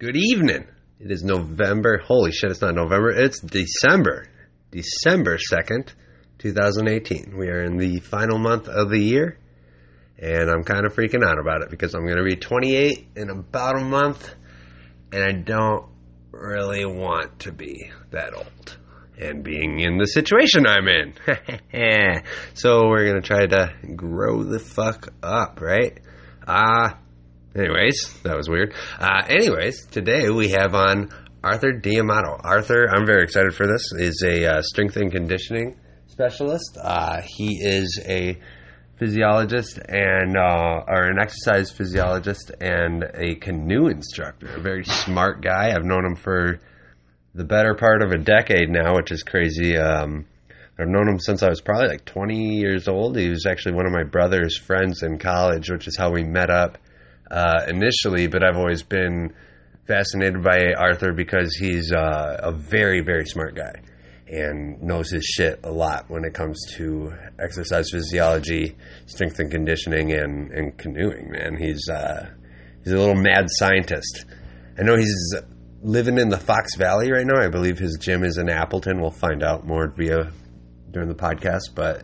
Good evening. It is November. Holy shit, it's not November. It's December. December 2nd, 2018. We are in the final month of the year, and I'm kind of freaking out about it because I'm going to be 28 in about a month, and I don't really want to be that old and being in the situation I'm in. so we're going to try to grow the fuck up, right? Ah. Uh, Anyways, that was weird. Uh, anyways, today we have on Arthur D'Amato. Arthur, I'm very excited for this, is a uh, strength and conditioning specialist. Uh, he is a physiologist and uh, or an exercise physiologist and a canoe instructor. A very smart guy. I've known him for the better part of a decade now, which is crazy. Um, I've known him since I was probably like 20 years old. He was actually one of my brother's friends in college, which is how we met up uh, initially, but I've always been fascinated by Arthur because he's uh, a very, very smart guy and knows his shit a lot when it comes to exercise physiology, strength and conditioning, and, and canoeing. Man, he's uh, he's a little mad scientist. I know he's living in the Fox Valley right now. I believe his gym is in Appleton. We'll find out more via during the podcast, but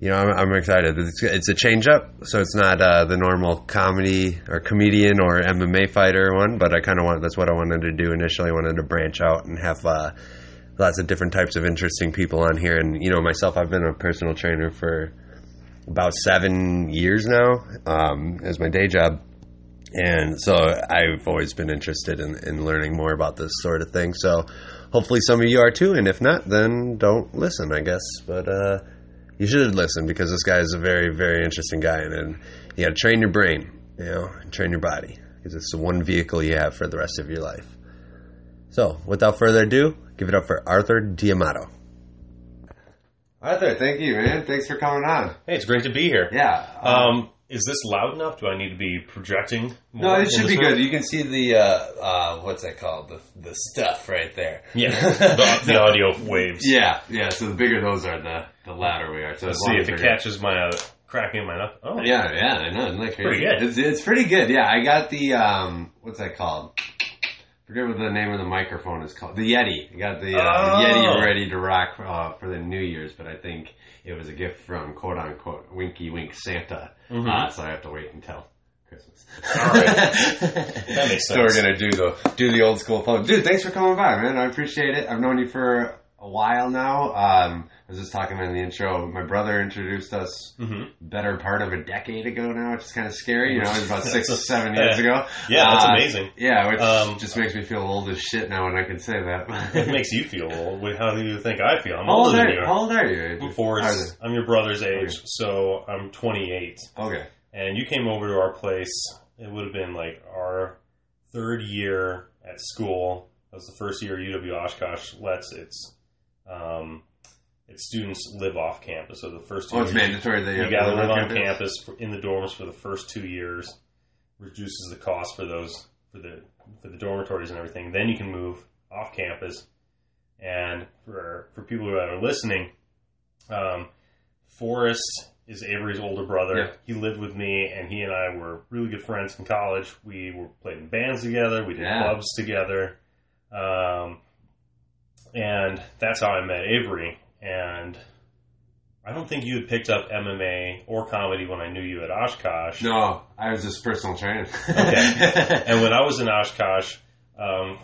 you know, I'm, I'm excited. It's, it's, a change up, so it's not uh, the normal comedy or comedian or MMA fighter one. But I kind of want that's what I wanted to do initially. I wanted to branch out and have uh, lots of different types of interesting people on here. And you know, myself, I've been a personal trainer for about seven years now um, as my day job. And so I've always been interested in, in learning more about this sort of thing. So hopefully some of you are too. And if not, then don't listen, I guess. But uh, you should listen because this guy is a very, very interesting guy, and, and you got to train your brain, you know, and train your body because it's the one vehicle you have for the rest of your life. So, without further ado, give it up for Arthur D'Amato. Arthur, thank you, man. Thanks for coming on. Hey, it's great to be here. Yeah. Um, um, is this loud enough? Do I need to be projecting? no, it should be room? good. You can see the uh, uh, what's that called? The the stuff right there. Yeah, the, the audio waves. Yeah, yeah. So the bigger those are, the the louder we are. So Let's see if it catches my uh, cracking my knuckle. Oh, yeah, yeah. I know. Isn't that crazy? Pretty good. It's, it's pretty good. Yeah, I got the um, what's that called? forget what the name of the microphone is called. The Yeti. I got the, uh, oh. the Yeti ready to rock uh, for the New Year's, but I think it was a gift from quote unquote Winky Wink Santa. Mm-hmm. Uh, so I have to wait until Christmas. All right, that makes sense. So we're gonna do the do the old school phone. Dude, thanks for coming by, man. I appreciate it. I've known you for a while now. Um, I was just talking about in the intro. My brother introduced us mm-hmm. better part of a decade ago now, which is kind of scary. You know, it was about six, seven years ago. Yeah, that's uh, amazing. Yeah, which um, just makes me feel old as shit now when I can say that. it makes you feel old. How do you think I feel? I'm how older than you. How old are you? Before I'm your brother's age, okay. so I'm 28. Okay. And you came over to our place. It would have been like our third year at school. That was the first year UW Oshkosh lets its um, its students live off campus. So the first two oh, it's years, mandatory that you, got to live on campus, campus for, in the dorms for the first two years. Reduces the cost for those for the for the dormitories and everything. Then you can move off campus. And for for people who are listening, um, Forrest is Avery's older brother. Yeah. He lived with me, and he and I were really good friends in college. We were played in bands together. We did yeah. clubs together. Um, and that's how I met Avery. And I don't think you had picked up MMA or comedy when I knew you at Oshkosh. No, I was just personal training. okay. And when I was in Oshkosh, um,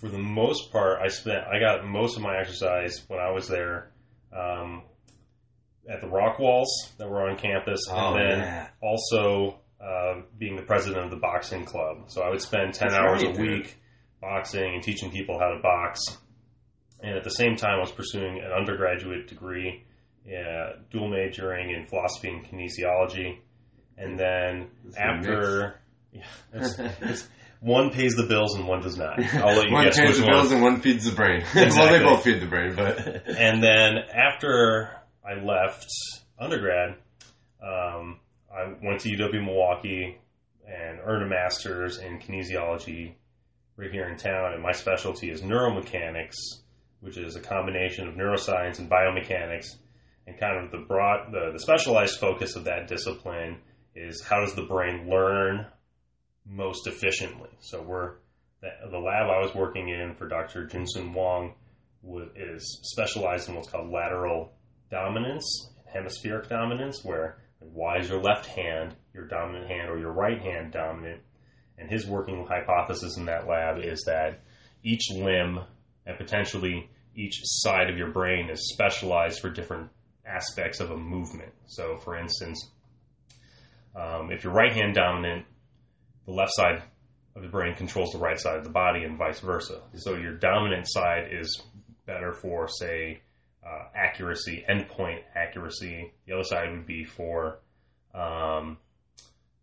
for the most part, I spent I got most of my exercise when I was there um, at the rock walls that were on campus, oh, and then yeah. also uh, being the president of the boxing club. So I would spend ten That's hours right, a week boxing and teaching people how to box and at the same time, I was pursuing an undergraduate degree, uh, dual majoring in philosophy and kinesiology. And then That's after, yeah, it's, it's, one pays the bills and one does not. I'll let you one guess pays the bills and one feeds the brain. Exactly. well, they both feed the brain, but. and then after I left undergrad, um, I went to UW Milwaukee and earned a master's in kinesiology right here in town. And my specialty is neuromechanics which is a combination of neuroscience and biomechanics. And kind of the broad, the, the specialized focus of that discipline is how does the brain learn most efficiently. So we're the, lab I was working in for Dr. Jinsung Wang is specialized in what's called lateral dominance, hemispheric dominance, where why is your left hand your dominant hand or your right hand dominant? And his working hypothesis in that lab is that each limb and potentially each side of your brain is specialized for different aspects of a movement. So, for instance, um, if you're right hand dominant, the left side of the brain controls the right side of the body and vice versa. So, your dominant side is better for, say, uh, accuracy, endpoint accuracy. The other side would be for um,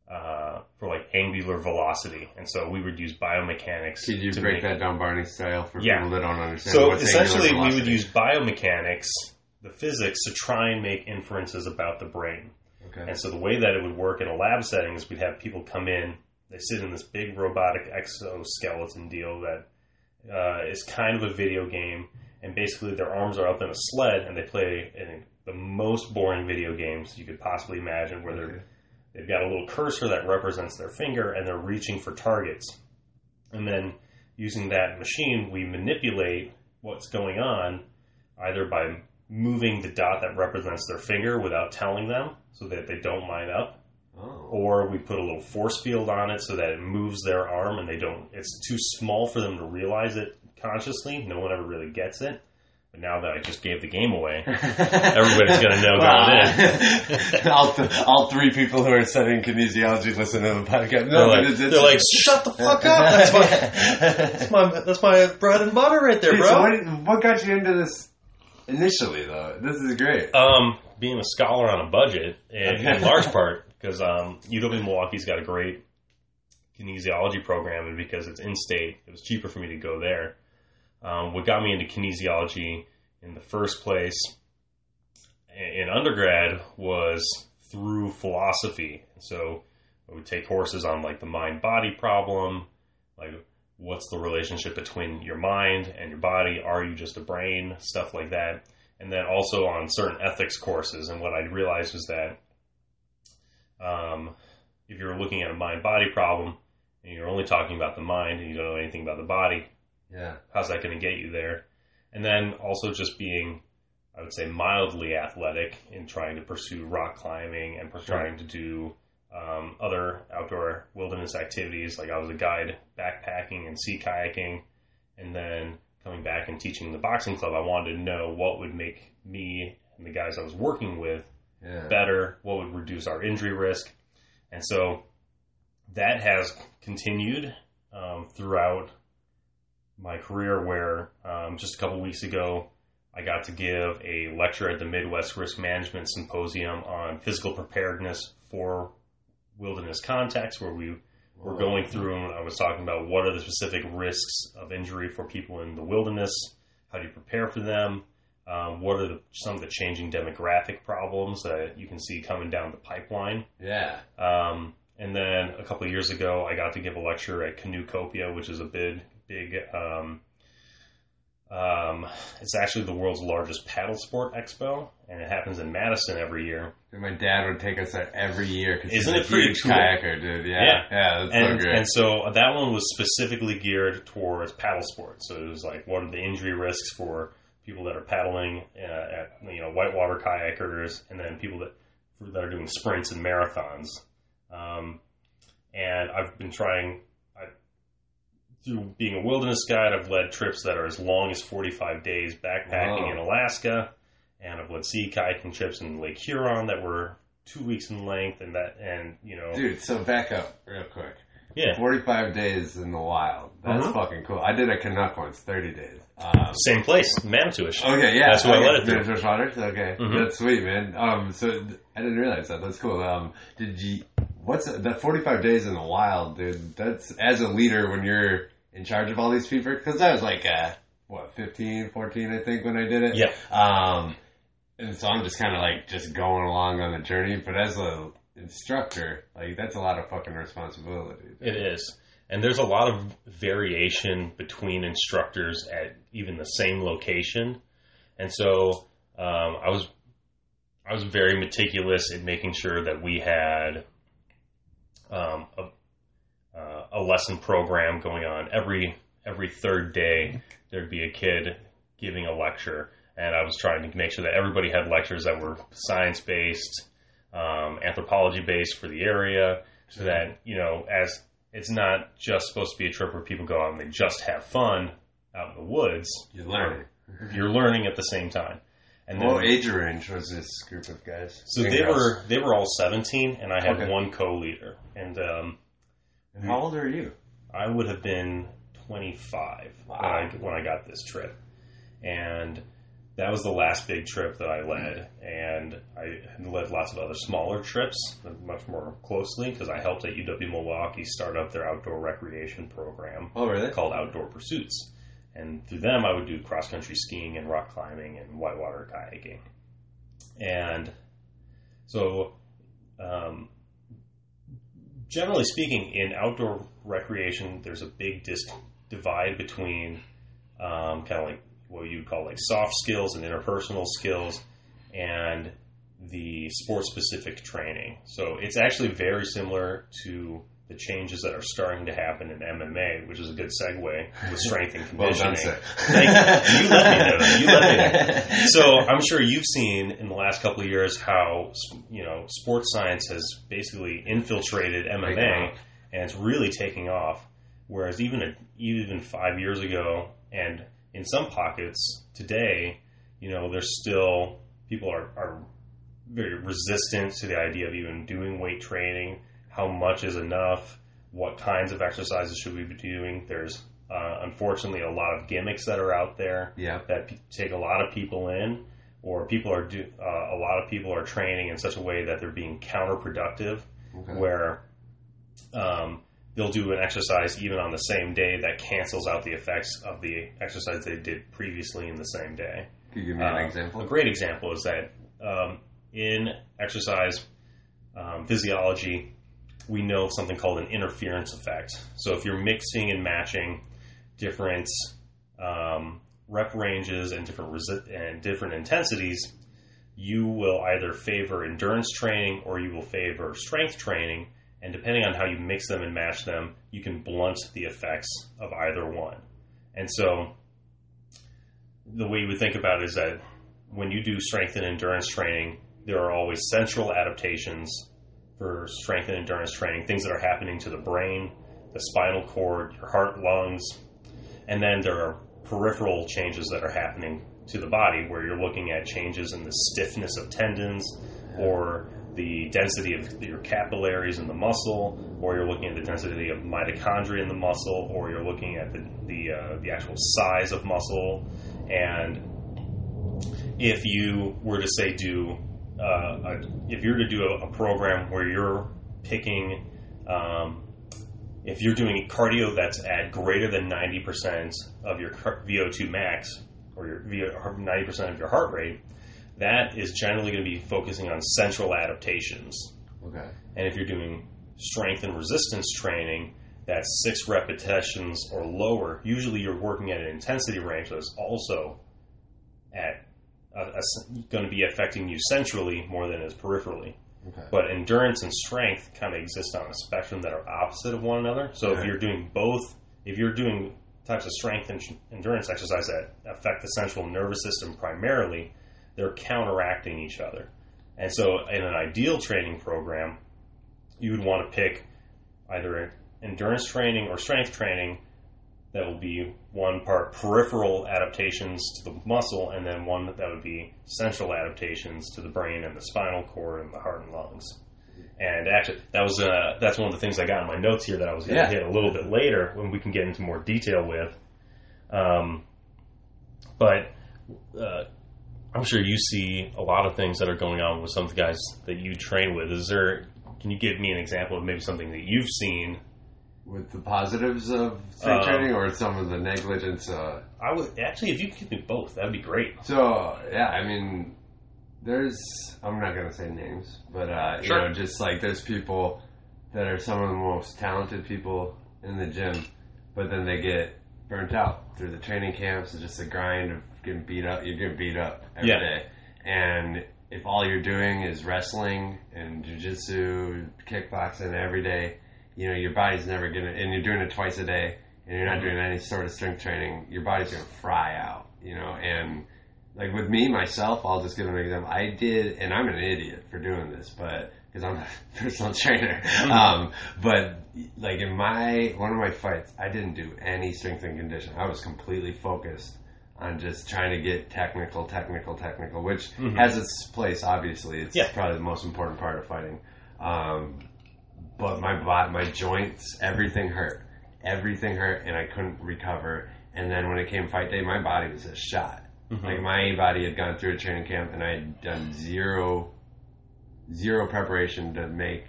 uh, for like angular velocity, and so we would use biomechanics. Could you to break make- that down Barney style for Yeah. people that don't understand? so essentially, we would use biomechanics, the physics, to try and make inferences about the brain. Okay. And so the way that it would work in a lab setting is we'd have people come in, they sit in this big robotic exoskeleton deal that uh, is kind of a video game, and basically their arms are up in a sled and they play in the most boring video games you could possibly imagine, where they're Okay. They've got a little cursor that represents their finger and they're reaching for targets. And then using that machine, we manipulate what's going on either by moving the dot that represents their finger without telling them so that they don't line up, Oh. or we put a little force field on it so that it moves their arm and they don't, it's too small for them to realize it consciously. No one ever really gets it. But now that I just gave the game away, everybody's going to know going in. all, th- all three people who are studying kinesiology listen to the podcast. They're No, like, but it's, they're like, shut the fuck up. That's my, that's my, that's my bread and butter right there, Dude, bro. so what, what got you into this initially, though? This is great. Um, being a scholar on a budget, and in large part because um, UW Milwaukee's got a great kinesiology program, and because it's in state, it was cheaper for me to go there. Um, what got me into kinesiology in the first place in undergrad was through philosophy. So I would take courses on like the mind body problem, like what's the relationship between your mind and your body? Are you just a brain? Stuff like that. And then also on certain ethics courses. And what I realized was that um, if you're looking at a mind body problem and you're only talking about the mind and you don't know anything about the body, Yeah. how's that going to get you there? And then also just being, I would say, mildly athletic in trying to pursue rock climbing and trying to do um, other outdoor wilderness activities. Like I was a guide backpacking and sea kayaking, and then coming back and teaching the boxing club. I wanted to know what would make me and the guys I was working with Yeah. better, what would reduce our injury risk. And so that has continued um, throughout my career, where um, just a couple weeks ago, I got to give a lecture at the Midwest Risk Management Symposium on physical preparedness for wilderness context, where we were going through and I was talking about what are the specific risks of injury for people in the wilderness, how do you prepare for them, um, what are the, some of the changing demographic problems that you can see coming down the pipeline. Yeah. Um, and then a couple of years ago, I got to give a lecture at Canoecopia, which is a big, big. Um, um, it's actually the world's largest paddle sport expo, and it happens in Madison every year. Dude, my dad would take us there every year because he's a it huge cool? kayaker, dude. Yeah. Yeah. Yeah. that's and so great. and so that one was specifically geared towards paddle sports. So it was like, what are the injury risks for people that are paddling uh, at you know whitewater kayakers, and then people that that are doing sprints and marathons. Um, and I've been trying. I, through being a wilderness guide, I've led trips that are as long as 45 days backpacking Wow. in Alaska, and I've led sea kayaking trips in Lake Huron that were two weeks in length, and that and you know Dude, so back up real quick. yeah 45 days in the wild. That's Mhm. fucking cool. I did a Canuck once, 30 days. Um, Same place, Manitowish. okay, yeah. That's who I okay. led it through. Manitowish Waters? Okay. Mhm. That's sweet, man. Um, so I didn't realize that. That's cool. Um, did you, what's that 45 days in the wild, dude? That's, as a leader, when you're in charge of all these people, because I was like, uh, what, 15, 14, I think, when I did it? Yeah. Um, and so I'm just kind of like just going along on the journey. But as a instructor, like that's a lot of fucking responsibility. It is. And there's a lot of variation between instructors at even the same location. And so um, I was I was very meticulous in making sure that we had um, a, uh, a lesson program going on every every third day. There'd be a kid giving a lecture, and I was trying to make sure that everybody had lectures that were science based, um, anthropology based for the area, so that you know as it's not just supposed to be a trip where people go out and they just have fun out in the woods. You're learning. You're learning at the same time. And then, What age range was this group of guys? so they girls? were they were all 17, and I had Okay. one co-leader, and um, And how old are you? I would have been 25 when, I, when I got this trip, and that was the last big trip that I led. And I led lots of other smaller trips, much more closely, because I helped at UW Milwaukee start up their outdoor recreation program Oh, really? called Outdoor Pursuits. And through them, I would do cross country skiing and rock climbing and whitewater kayaking. And so, um, generally speaking, in outdoor recreation, there's a big divide between um, kind of like what you'd call like soft skills and interpersonal skills and the sport specific training. So it's actually very similar to the changes that are starting to happen in MMA, which is a good segue with strength and Well conditioning. done, sir. Thank you. You let me know. You let me know. So I'm sure you've seen in the last couple of years how you know sports science has basically infiltrated MMA, off. and it's really taking off. Whereas even a, even five years ago, and in some pockets today, you know, there's still people are, are very resistant to the idea of even doing weight training. How much is enough? What kinds of exercises should we be doing? There's uh, unfortunately a lot of gimmicks that are out there Yeah. that p- take a lot of people in, or people are do uh, a lot of people are training in such a way that they're being counterproductive, Okay. where um, they'll do an exercise even on the same day that cancels out the effects of the exercise they did previously in the same day. Could you give me an Uh, example? A great example is that um, in exercise um, physiology, we know something called an interference effect. So if you're mixing and matching different um, rep ranges and different resi- and different intensities, you will either favor endurance training or you will favor strength training. And depending on how you mix them and match them, you can blunt the effects of either one. And so the way you would think about it is that when you do strength and endurance training, there are always central adaptations for strength and endurance training, things that are happening to the brain, the spinal cord, your heart, lungs, and then there are peripheral changes that are happening to the body where you're looking at changes in the stiffness of tendons or the density of your capillaries in the muscle, or you're looking at the density of mitochondria in the muscle, or you're looking at the the, uh, the actual size of muscle. And if you were to say do uh, if you're to do a, a program where you're picking um, if you're doing cardio that's at greater than 90% of your VO2 max or your VO, 90% of your heart rate, that is generally going to be focusing on central adaptations. Okay. And if you're doing strength and resistance training, that's six repetitions or lower. Usually, you're working at an intensity range that's also at Uh, uh, going to be affecting you centrally more than it is peripherally. Okay. But endurance and strength kind of exist on a spectrum that are opposite of one another. So if you're doing both, if you're doing types of strength and endurance exercise that affect the central nervous system primarily, they're counteracting each other. And so in an ideal training program, you would want to pick either endurance training or strength training that will be one part peripheral adaptations to the muscle and then one that would be central adaptations to the brain and the spinal cord and the heart and lungs. And actually, that was uh, that's one of the things I got in my notes here that I was going to Yeah. hit a little bit later when we can get into more detail with. Um, but uh, I'm sure you see a lot of things that are going on with some of the guys that you train with. Is there? Can you give me an example of maybe something that you've seen? With the positives of strength Um, training or some of the negligence? Uh, I would actually, if you could do both, that'd be great. so, yeah, I mean, there's, I'm not going to say names, but, uh, Sure. you know, just like there's people that are some of the most talented people in the gym, but then they get burnt out through the training camps. It's just a grind of getting beat up. You're getting beat up every day, Yeah. And if all you're doing is wrestling and jujitsu, kickboxing every day, you know your body's never gonna, and you're doing it twice a day, and you're not doing any sort of strength training, your body's gonna fry out, you know, and like with me myself, I'll just give an example. I did, and I'm an idiot for doing this, but because I'm a personal trainer. Um, but like in my one of my fights, I didn't do any strength and conditioning. I was completely focused on just trying to get technical, technical, technical, which has its place. Obviously, it's Yeah. probably the most important part of fighting. Um, but my body, my joints, everything hurt. Everything hurt, and I couldn't recover. And then when it came fight day, my body was a shot. Like my body had gone through a training camp, and I had done zero, zero preparation to make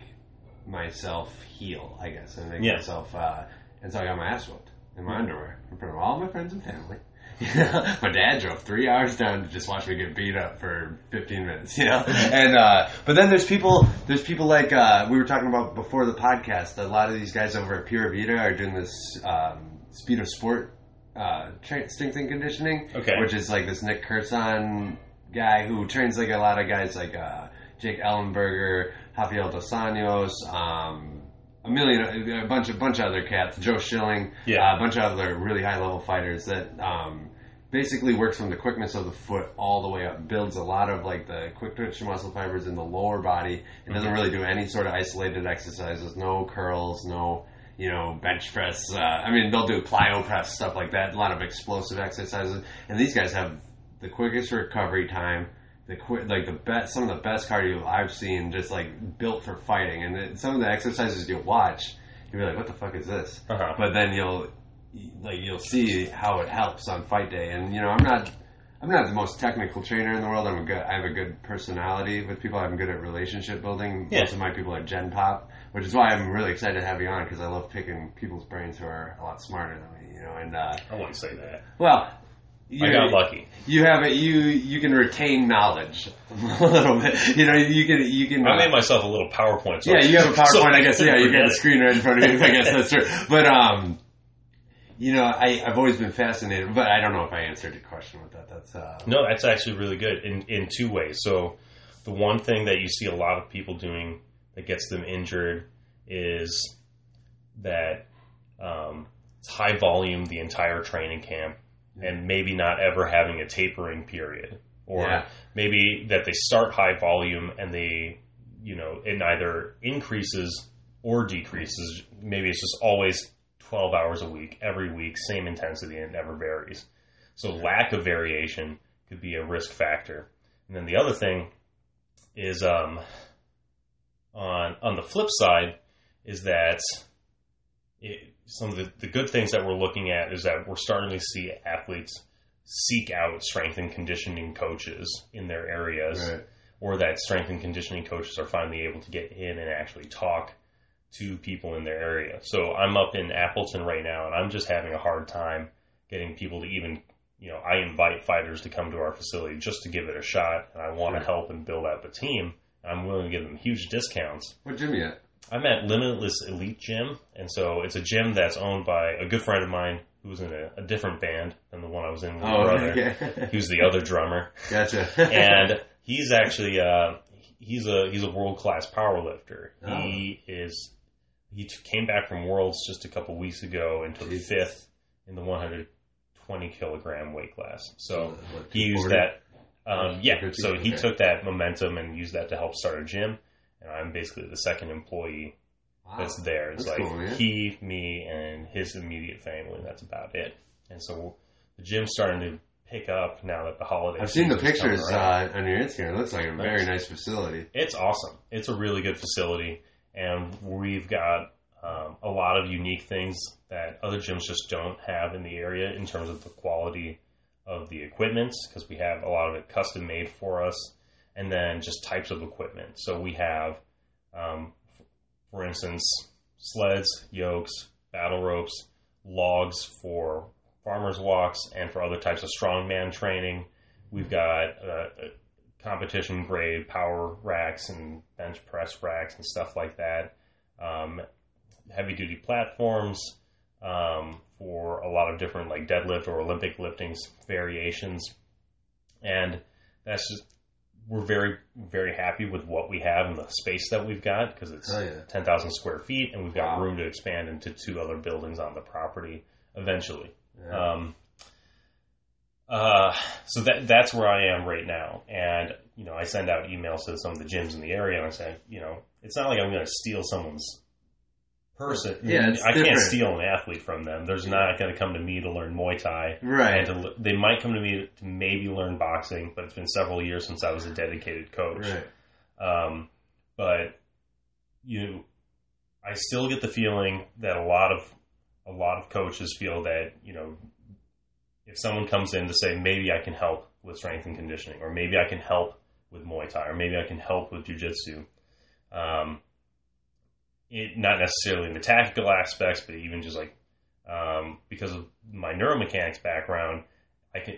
myself heal. I guess and make Yeah. myself. Uh, and so I got my ass whooped in my underwear in front of all my friends and family. my dad drove three hours down to just watch me get beat up for 15 minutes, you know? And, uh, but then there's people, there's people like, uh, we were talking about before the podcast, a lot of these guys over at Pura Vida are doing this, um, speed of sport, uh, tra- strength and conditioning. Okay. Which is like this Nick Curson guy who trains like a lot of guys like, uh, Jake Ellenberger, Rafael Dos Anjos, um, a million, a bunch of bunch of other cats, Joe Schilling, Yeah. uh, a bunch of other really high level fighters that um, basically works from the quickness of the foot all the way up, builds a lot of like the quick twitch muscle fibers in the lower body. It doesn't really do any sort of isolated exercises, no curls, no you know bench press. Uh, I mean, they'll do plyo press stuff like that, a lot of explosive exercises, and these guys have the quickest recovery time. The quick, like the best, some of the best cardio I've seen, just like built for fighting. And the, some of the exercises you'll watch, you'll be like, "What the fuck is this?" Uh-huh. But then you'll like you'll see how it helps on fight day. And you know, I'm not I'm not the most technical trainer in the world. I'm a good I have a good personality with people. I'm good at relationship building. Yeah. Most of my people are Gen Pop, which is why I'm really excited to have you on because I love picking people's brains who are a lot smarter than me. You know, and uh, I wouldn't say that. well. I you're- got lucky. You have it. You you can retain knowledge a little bit. You know, you can you can. I uh, made myself a little PowerPoint. so- yeah, you have a PowerPoint. so I guess. Yeah, you got a screen right in front of you. I guess that's true. But um, you know, I I've always been fascinated, but I don't know if I answered your question with that. That's uh, No, that's actually really good in in two ways. So the one thing that you see a lot of people doing that gets them injured is that um, it's high volume the entire training camp, and maybe not ever having a tapering period, or Yeah. maybe that they start high volume and they, you know, it neither increases or decreases. Maybe it's just always twelve hours a week, every week, same intensity, and it never varies. So lack of variation could be a risk factor. And then the other thing is um, on on the flip side is that it, some of the, the good things that we're looking at is that we're starting to see athletes seek out strength and conditioning coaches in their areas right. or that strength and conditioning coaches are finally able to get in and actually talk to people in their area. So I'm up in Appleton right now and I'm just having a hard time getting people to even, you know, I invite fighters to come to our facility just to give it a shot and I want to Sure. help and build out the team. I'm willing to give them huge discounts. What gym are you at? I'm at Limitless Elite Gym, and so it's a gym that's owned by a good friend of mine who's in a, a different band than the one I was in with my Oh, brother. okay. He was the other drummer gotcha. and he's actually uh, he's a he's a world class power lifter. Oh. He is he t- came back from Worlds just a couple weeks ago and took Jesus. fifth in the 120 kilogram weight class. So What, he used that. Um, yeah, so he Okay. took that momentum and used that to help start a gym. And I'm basically the second employee Wow. that's there. It's That's like cool, he, me, and his immediate family. That's about it. And so the gym's starting to pick up now that the holidays. I've seen the pictures uh, on your Instagram. It looks like a very nice facility. It's awesome. It's a really good facility, and we've got um, a lot of unique things that other gyms just don't have in the area in terms of the quality of the equipment because we have a lot of it custom made for us, and then just types of equipment. So we have, um, for instance, sleds, yokes, battle ropes, logs for farmers walks, and for other types of strongman training. We've got uh, competition grade power racks and bench press racks and stuff like that. Um, heavy duty platforms um, for a lot of different like deadlift or Olympic liftings variations, and that's just we're very very happy with what we have and the space that we've got because it's Oh, yeah. ten thousand square feet and we've got Wow. room to expand into two other buildings on the property eventually. Yeah. Um, uh, so that that's where I am right now, and you know I send out emails to some of the gyms in the area, and I say, you know, it's not like I'm going to steal someone's person. Yeah, it's I can't steal an athlete from them. There's not going to come to me to learn Muay Thai. right. And to, they might come to me to maybe learn boxing, but it's been several years since I was a dedicated coach. Right. Um, but you, I still get the feeling that a lot of a lot of coaches feel that you know, if someone comes in to say maybe I can help with strength and conditioning, or maybe I can help with Muay Thai, or maybe I can help with jujitsu. Um, not necessarily in the tactical aspects, but even just like um, because of my neuromechanics background, I can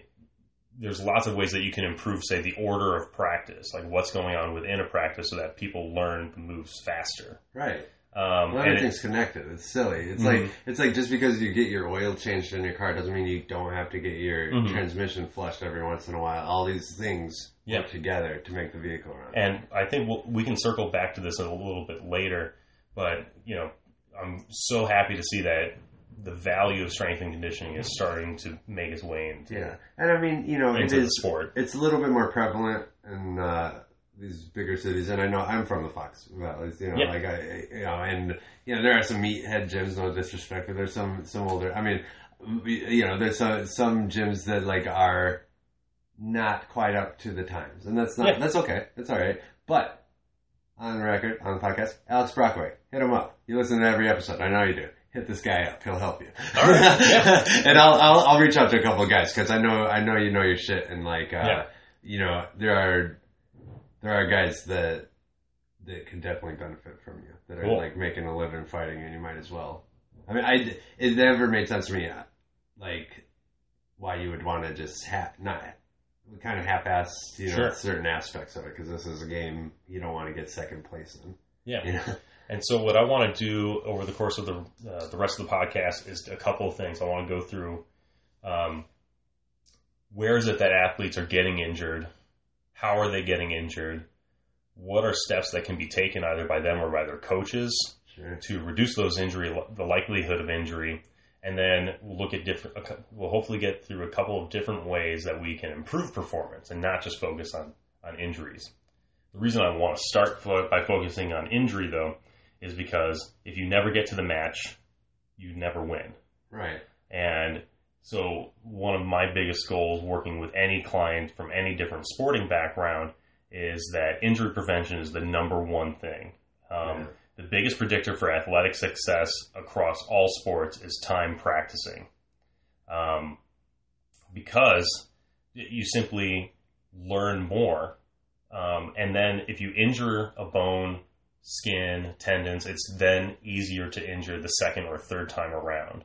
there's lots of ways that you can improve, say, the order of practice, like what's going on within a practice, so that people learn the moves faster. Right. Um, Well, and everything's connected. It's silly. It's Mhm. like it's like just because you get your oil changed in your car doesn't mean you don't have to get your Mhm. transmission flushed every once in a while. All these things Yeah. work together to make the vehicle run. and I think we'll, we can circle back to this a little bit later, but you know, I'm so happy to see that the value of strength and conditioning is starting to make its way into, yeah, and I mean, you know, it the sport. It's a little bit more prevalent in uh, these bigger cities, and I know I'm from the Fox Valleys. You know, Yeah. like I, you know, and you know, there are some meathead gyms. No disrespect, but there's some some older. I mean, you know, there's some some gyms that like are not quite up to the times, and that's not Yeah. that's okay. That's all right. But on record, on the podcast, Alex Brockway, hit him up. You listen to every episode. I know you do. Hit this guy up. He'll help you. All right. Yeah. and I'll, I'll I'll reach out to a couple of guys because I know I know you know your shit and like uh, Yeah. you know there are there are guys that that can definitely benefit from you that are Cool. like making a living fighting and you might as well. I mean, I it never made sense to me uh, like why you would want to just ha- not kind of half-ass you know Sure. certain aspects of it because this is a game you don't want to get second place in. Yeah. You know? And so, what I want to do over the course of the uh, the rest of the podcast is a couple of things. I want to go through um, where is it that athletes are getting injured? How are they getting injured? What are steps that can be taken either by them or by their coaches Sure. to reduce those injury, the likelihood of injury, and then we'll look at different. We'll hopefully get through a couple of different ways that we can improve performance and not just focus on on injuries. The reason I want to start by focusing on injury, though, is because if you never get to the match, you never win. Right. And so, one of my biggest goals working with any client from any different sporting background is that injury prevention is the number one thing. Um, Yeah. The biggest predictor for athletic success across all sports is time practicing. Um, because you simply learn more. Um, and then if you injure a bone, skin, tendons, it's then easier to injure the second or third time around.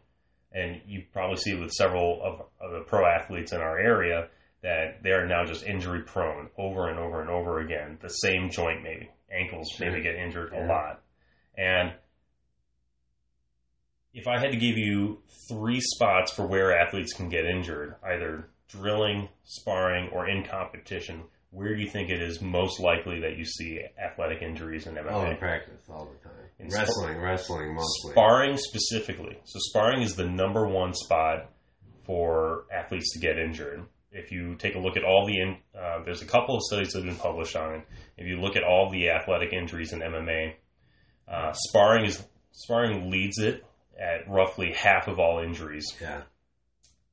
And you probably see with several of, of the pro athletes in our area that they are now just injury prone over and over and over again. The same joint, maybe ankles, Sure. maybe get injured a lot. And if I had to give you three spots for where athletes can get injured, either drilling, sparring, or in competition, where do you think it is most likely that you see athletic injuries in MMA? All oh, in practice, all the time. In wrestling, wrestling mostly. Sparring specifically. So sparring is the number one spot for athletes to get injured. If you take a look at all the, in, uh, there's a couple of studies that have been published on it. If you look at all the athletic injuries in MMA, uh, sparring is sparring leads it at roughly half of all injuries. Yeah.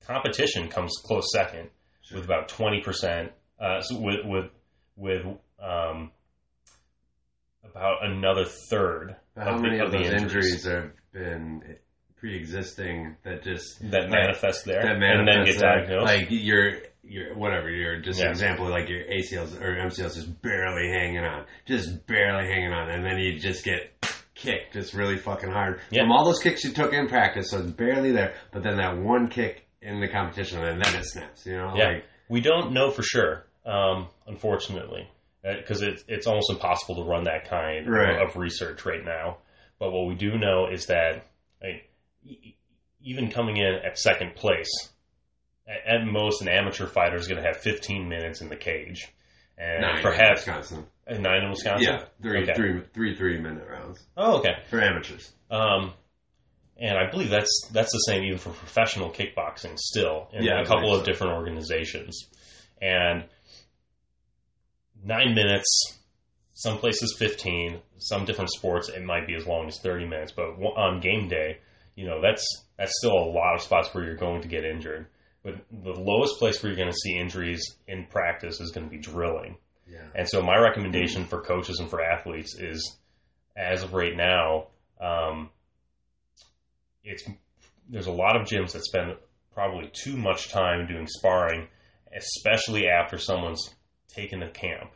Competition comes close second Sure. with about twenty percent. Uh, so with with with um, about another third how of, many the, of those injuries. injuries have been pre-existing that just that manifest there that and then get there? diagnosed. Like your your whatever your just Yeah. an example like your ACLs or MCLs just barely hanging on, just barely hanging on, and then you just get kicked just really fucking hard Yeah. from all those kicks you took in practice, so it's barely there. But then that one kick in the competition, and then it snaps. You know, Yeah. like we don't know for sure, um, unfortunately, because it's it's almost impossible to run that kind Right. of research right now. But what we do know is that like, e- even coming in at second place, at, at most, an amateur fighter is going to have 15 minutes in the cage. and Nine in perhaps Wisconsin. uh, nine in Wisconsin. Yeah, three, Okay. three, three, three minute rounds Oh, okay. for amateurs. Um, and I believe that's that's the same even for professional kickboxing still in Yeah, I a couple of different organizations. And nine minutes, some places fifteen, some different sports it might be as long as thirty minutes. But on game day, you know that's that's still a lot of spots where you're going to get injured. But the lowest place where you're going to see injuries in practice is going to be drilling. Yeah. And so my recommendation for coaches and for athletes is, as of right now, um, it's there's a lot of gyms that spend probably too much time doing sparring, especially after someone's taken a camp,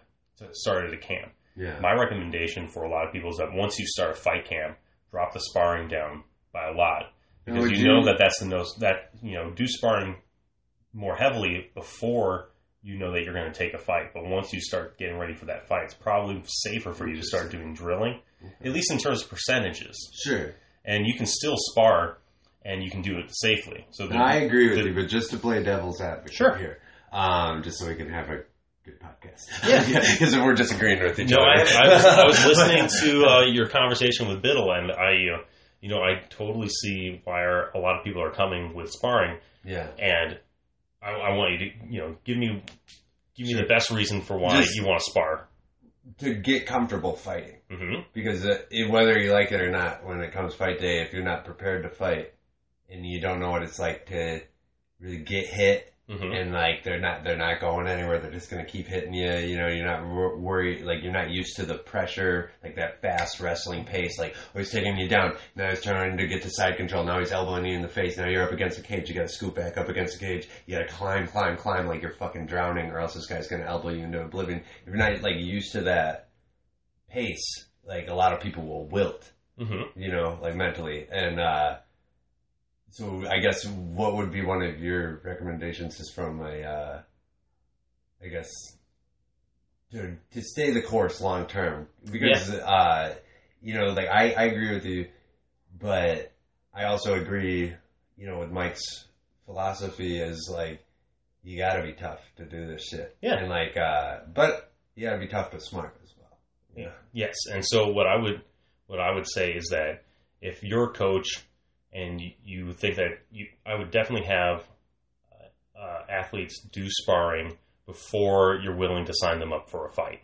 started a camp. Yeah. My recommendation for a lot of people is that once you start a fight camp, drop the sparring down by a lot because you, know that that's the most that you know do sparring more heavily before you know that you're going to take a fight. But once you start getting ready for that fight, it's probably safer for you to start doing drilling, at least in terms of percentages. Sure. And you can still spar, and you can do it safely. So the, I agree with the- you, but just to play devil's advocate Sure. here, um, just so we can have a good podcast. Yeah. because we're disagreeing with each No, other. I, I, was, I was listening to uh, your conversation with Biddle, and I, uh, you know, I totally see why our, a lot of people are coming with sparring, yeah. and I, I want you to, you know, give me, give me Sure. the best reason for why Just- you want to spar. To get comfortable fighting, hmm because uh, it, whether you like it or not, when it comes fight day, if you're not prepared to fight and you don't know what it's like to really get hit hmm and like they're not they're not going anywhere. They're just gonna keep hitting you. You know you're not wor- worried like you're not used to the pressure like that fast wrestling pace. Like oh he's taking you down. Now he's trying to get to side control. Now he's elbowing you in the face. Now you're up against the cage. You gotta scoop back up against the cage. You gotta climb climb climb like you're fucking drowning or else this guy's gonna elbow you into oblivion. If you're not like used to that pace like a lot of people will wilt hmm you know, like mentally. And uh, so I guess what would be one of your recommendations is from a, uh, I guess, to to stay the course long term because uh, you know, like I I agree with you, but I also agree, you know, with Mike's philosophy is like you got to be tough to do this shit. Yeah. and like, uh, but you got to be tough but smart as well. Yeah. Yes. And so what I would what I would say is that if you're coach and you, you think that you, I would definitely have uh, uh, athletes do sparring before you're willing to sign them up for a fight.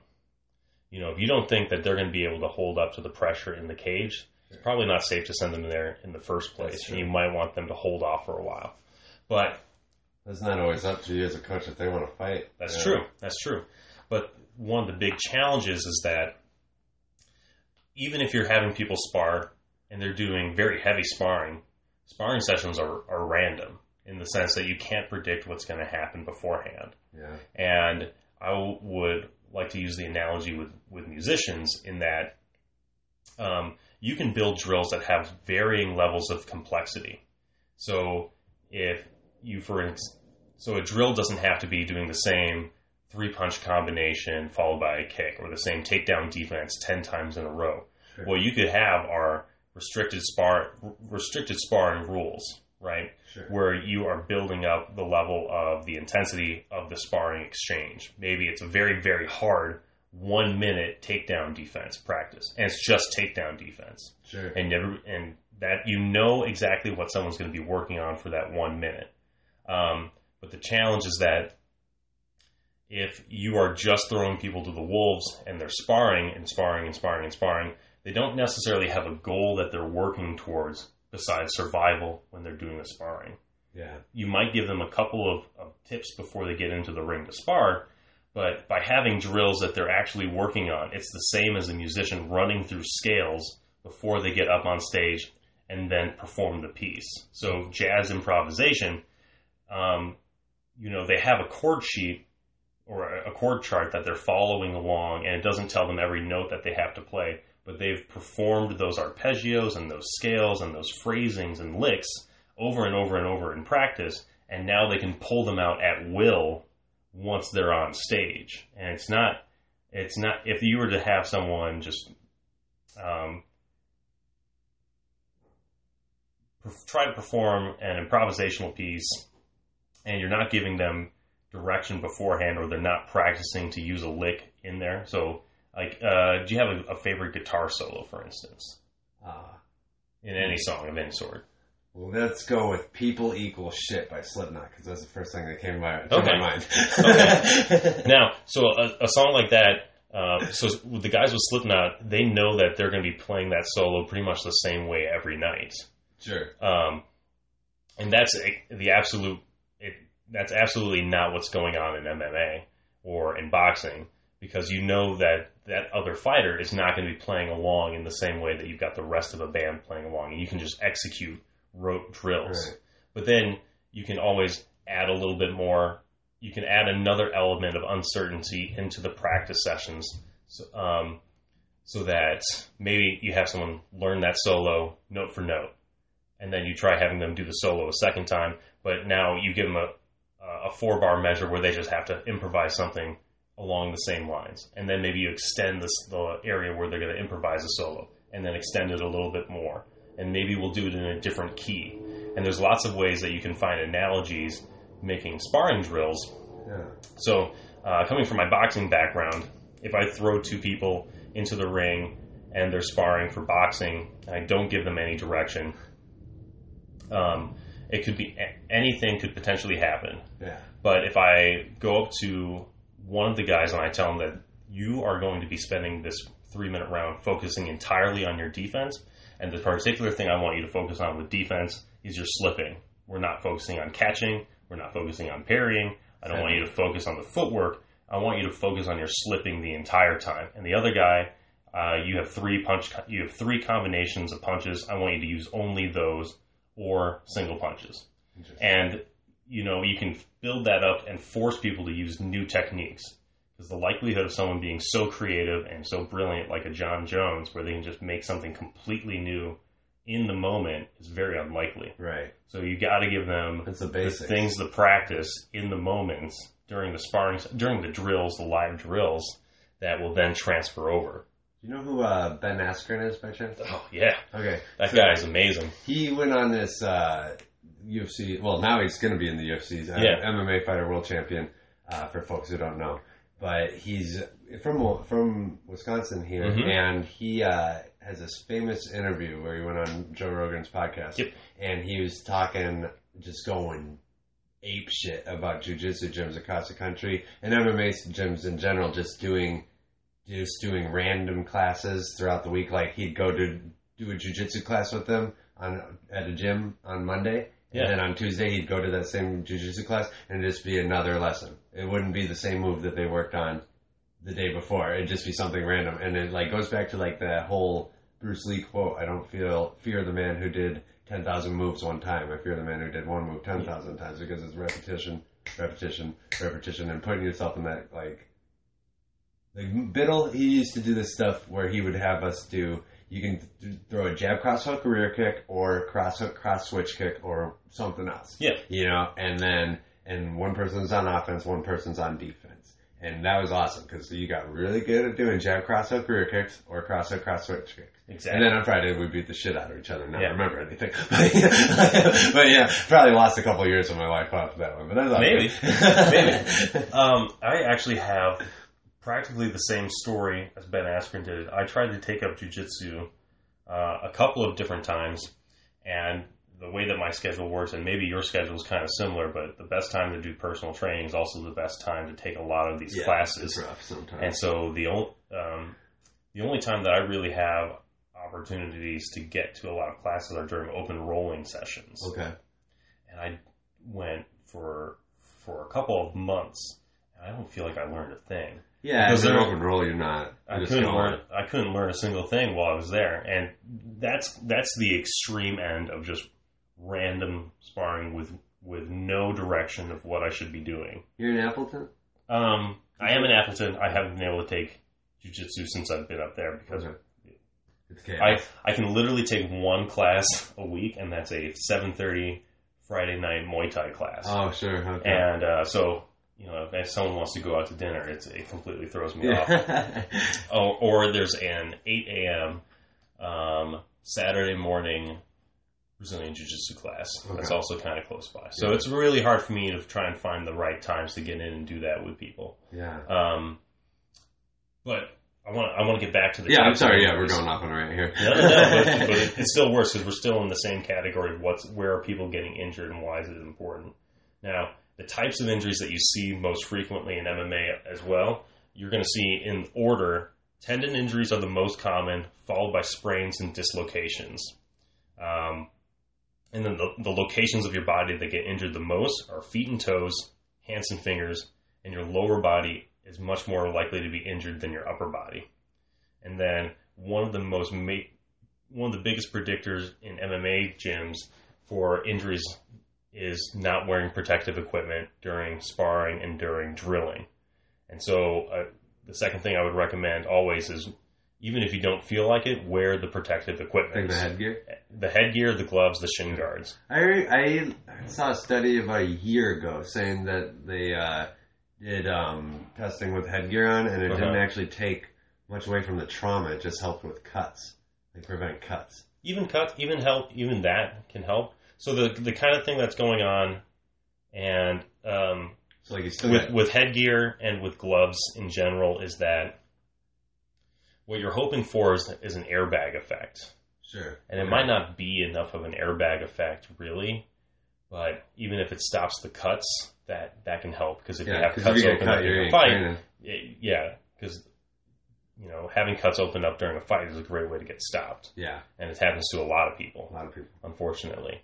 You know, if you don't think that they're going to be able to hold up to the pressure in the cage, it's probably not safe to send them there in the first place. And you might want them to hold off for a while. But That's not always up to you as a coach if they want to fight. That's you know? true. That's true. But one of the big challenges is that even if you're having people spar and they're doing very heavy sparring, sparring sessions are, are random in the sense that you can't predict what's going to happen beforehand. Yeah. And I w- would like to use the analogy with, with musicians in that um, you can build drills that have varying levels of complexity. So if you, for instance, so a drill doesn't have to be doing the same three punch combination followed by a kick or the same takedown defense 10 times in a row. Sure. What you could have are restricted spar restricted sparring rules, right? Sure. where you are building up the level of the intensity of the sparring exchange. Maybe it's a very, very hard one minute takedown defense practice, and it's just takedown defense, Sure. and never and that you know exactly what someone's going to be working on for that one minute. Um, but the challenge is that if you are just throwing people to the wolves and they're sparring and sparring and sparring and sparring, they don't necessarily have a goal that they're working towards besides survival when they're doing the sparring Yeah. you might give them a couple of, of tips before they get into the ring to spar, but by having drills that they're actually working on, it's the same as a musician running through scales before they get up on stage and then perform the piece. So jazz improvisation, um, you know, they have a chord sheet or a a chord chart that they're following along, and it doesn't tell them every note that they have to play, but they've performed those arpeggios and those scales and those phrasings and licks over and over and over in practice, and now they can pull them out at will once they're on stage. And it's not, it's not. If you were to have someone just um, try to perform an improvisational piece, and you're not giving them direction beforehand, or they're not practicing to use a lick in there. So, like, uh, do you have a, a favorite guitar solo, for instance, Uh, in any song of any sort? well, let's go with "People Equal Shit" by Slipknot because that's the first thing that came to my, to Okay. my mind. Okay. Now, so a, a song like that. Uh, so the guys with Slipknot, they know that they're going to be playing that solo pretty much the same way every night. sure. um, and that's the absolute. It, that's absolutely not what's going on in MMA or in boxing because you know that that other fighter is not going to be playing along in the same way that you've got the rest of a band playing along, and you can just execute rote drills. Right. But then you can always add a little bit more. You can add another element of uncertainty into the practice sessions, so, um, so that maybe you have someone learn that solo note for note, and then you try having them do the solo a second time. But now you give them a a four bar measure where they just have to improvise something along the same lines, and then maybe you extend this, the area where they're going to improvise a solo, and then extend it a little bit more, and maybe we'll do it in a different key. And there's lots of ways that you can find analogies making sparring drills Yeah. so, uh, coming from my boxing background, if I throw two people into the ring and they're sparring for boxing, and I don't give them any direction, um, it could be anything could potentially happen. Yeah. But if I go up to one of the guys and I tell him that you are going to be spending this three minute round focusing entirely on your defense, and the particular thing I want you to focus on with defense is your slipping. We're not focusing on catching. We're not focusing on parrying. I don't want you to focus on the footwork. I want you to focus on your slipping the entire time. And the other guy, uh, you have three punch. You have three combinations of punches. I want you to use only those or single punches. And you know you can build that up and force people to use new techniques because the likelihood of someone being so creative and so brilliant like a Jon Jones, where they can just make something completely new in the moment, is very unlikely. Right. So you got to give them That's the the things to practice in the moments during the sparring, during the drills, the live drills that will then transfer over. You know who uh, Ben Askren is by chance? Oh yeah, Okay. that So- guy is amazing. He went on this uh, UFC. Well, now he's going to be in the UFC. Yeah. MMA fighter, world champion. Uh, for folks who don't know, but he's from from Wisconsin here, Mhm. and he uh, has this famous interview where he went on Joe Rogan's podcast, Yep. and he was talking, just going ape shit about jujitsu gyms across the country and MMA gyms in general, just doing just doing random classes throughout the week. Like he'd go to do a jujitsu class with them on at a gym on Monday, Yeah. and then on Tuesday he'd go to that same jujitsu class and it'd just be another lesson. It wouldn't be the same move that they worked on the day before. It'd just be something random, and it like goes back to like that whole Bruce Lee quote: "I don't feel fear the man who did ten thousand moves one time. I fear the man who did one move ten thousand times because it's repetition, repetition, repetition, and putting yourself in that like." Like Biddle, he used to do this stuff where he would have us do. You can th- throw a jab, cross hook, rear kick, or cross hook, cross switch kick, or something else. Yeah. You know, and then and one person's on offense, one person's on defense, and that was awesome because you got really good at doing jab, cross hook, rear kicks, or cross hook, cross switch kicks. Exactly. And then on Friday we beat the shit out of each other and not Yeah. remember anything. but yeah, probably lost a couple of years of my life after that one. But that's all Maybe. Maybe. Um, I actually have practically the same story as Ben Askren did. I tried to take up jujitsu uh, a couple of different times, and the way that my schedule works, and maybe your schedule is kind of similar, but the best time to do personal training is also the best time to take a lot of these Yeah, classes. It's rough sometimes. And so the only um, the only time that I really have opportunities to get to a lot of classes are during open rolling sessions okay. and I went for for a couple of months. And I don't feel like I learned a thing. Yeah, Because as an there- open roll, you're not. You're I couldn't learn. I couldn't learn a single thing while I was there, and that's that's the extreme end of just random sparring with with no direction of what I should be doing. You're in Appleton. Um, I am in Appleton. I haven't been able to take jujitsu since I've been up there because Okay. It's I. I can literally take one class a week, and that's a seven thirty Friday night Muay Thai class. oh, sure. Okay. And uh, so, you know, if someone wants to go out to dinner, it's, it completely throws me off. Oh, or there's an 8 a.m. Um, Saturday morning Brazilian Jiu Jitsu class. Okay. That's also kind of close by. So Yeah. it's really hard for me to try and find the right times to get in and do that with people. Yeah. Um, but I want I want to get back to the Yeah, I'm sorry. Yeah, we're going off on a rant here. No, no, no, but, but it- it's still worse because we're still in the same category of what's where are people getting injured and why is it important. Now, the types of injuries that you see most frequently in MMA as well, you're going to see in order. Tendon injuries are the most common, followed by sprains and dislocations. Um, and then the, the locations of your body that get injured the most are feet and toes, hands and fingers, and your lower body is much more likely to be injured than your upper body. And then one of the most ma- one of the biggest predictors in MMA gyms for injuries is not wearing protective equipment during sparring and during drilling. And so uh, the second thing I would recommend always is even if you don't feel like it, wear the protective Like equipment. the headgear. The headgear, the gloves, the shin guards. I I saw a study about a year ago saying that they uh, did um, testing with headgear on, and it Uh-huh. didn't actually take much away from the trauma. It just helped with cuts, like prevent cuts. even cut, even help, even that can help. So the the kind of thing that's going on, and um, So like with got, with headgear and with gloves in general is that what you're hoping for is, is an airbag effect, sure, and it might not be enough of an airbag effect really, but even if it stops the cuts, that that can help because if you have cuts you open cut, up during a fight, it- yeah, because you know having cuts open up during a fight is a great way to get stopped, Yeah, and it happens to a lot of people a lot of people. unfortunately.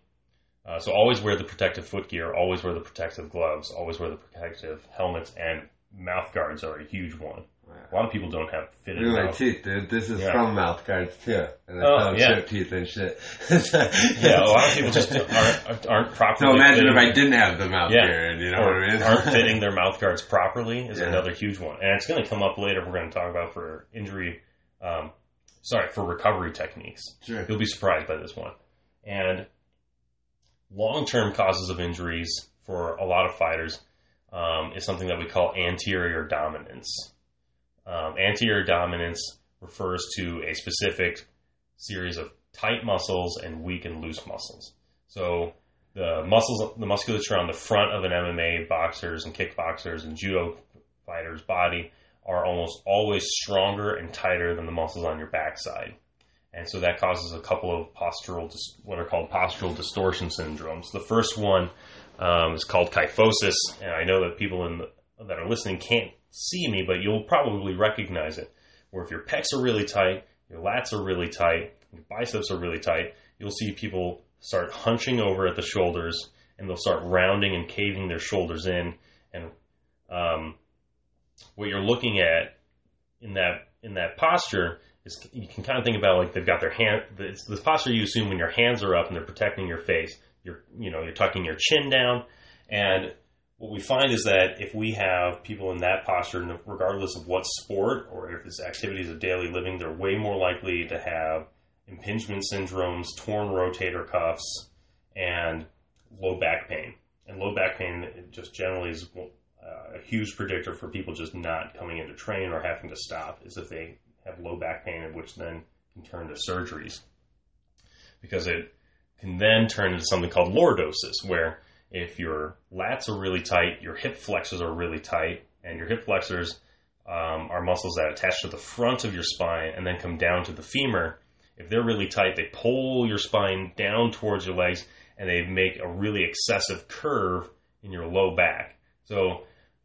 Uh, so always wear the protective foot gear, always wear the protective gloves, always wear the protective helmets, and mouth guards are a huge one. A lot of people don't have fitted Look at my teeth, dude. This is Yeah. from mouth guards too, and I Oh, found yeah. teeth and shit. Yeah, a lot of people just aren't, aren't properly. So imagine if fitting- I didn't have the mouth Yeah. you know or what I mean? aren't fitting their mouth guards properly is Yeah. another huge one, and it's going to come up later. We're going to talk about for injury, um, sorry, for recovery techniques. sure. You'll be surprised by this one. And long term causes of injuries for a lot of fighters um, is something that we call anterior dominance. Um, anterior dominance refers to a specific series of tight muscles and weak and loose muscles. So the muscles, the musculature on the front of an MMA boxer's and kickboxers and judo fighters' body are almost always stronger and tighter than the muscles on your backside and so that causes a couple of postural, what are called postural distortion syndromes. The first one um, is called kyphosis, and I know that people in the, that are listening can't see me, but you'll probably recognize it. Where if your pecs are really tight, your lats are really tight, your biceps are really tight, you'll see people start hunching over at the shoulders, and they'll start rounding and caving their shoulders in, and um, what you're looking at in that in that posture you can kind of think about like they've got their hand. It's the posture you assume when your hands are up and they're protecting your face. You're you know you're tucking your chin down, and what we find is that if we have people in that posture, regardless of what sport or if it's activities of daily living, they're way more likely to have impingement syndromes, torn rotator cuffs, and low back pain. And low back pain just generally is uh, a huge predictor for people just not coming into train or having to stop is if they have low back pain, which then can turn to surgeries. Because it can then turn into something called lordosis, where if your lats are really tight, your hip flexors are really tight, and your hip flexors um, are muscles that attach to the front of your spine and then come down to the femur. If they're really tight, they pull your spine down towards your legs and they make a really excessive curve in your low back. So,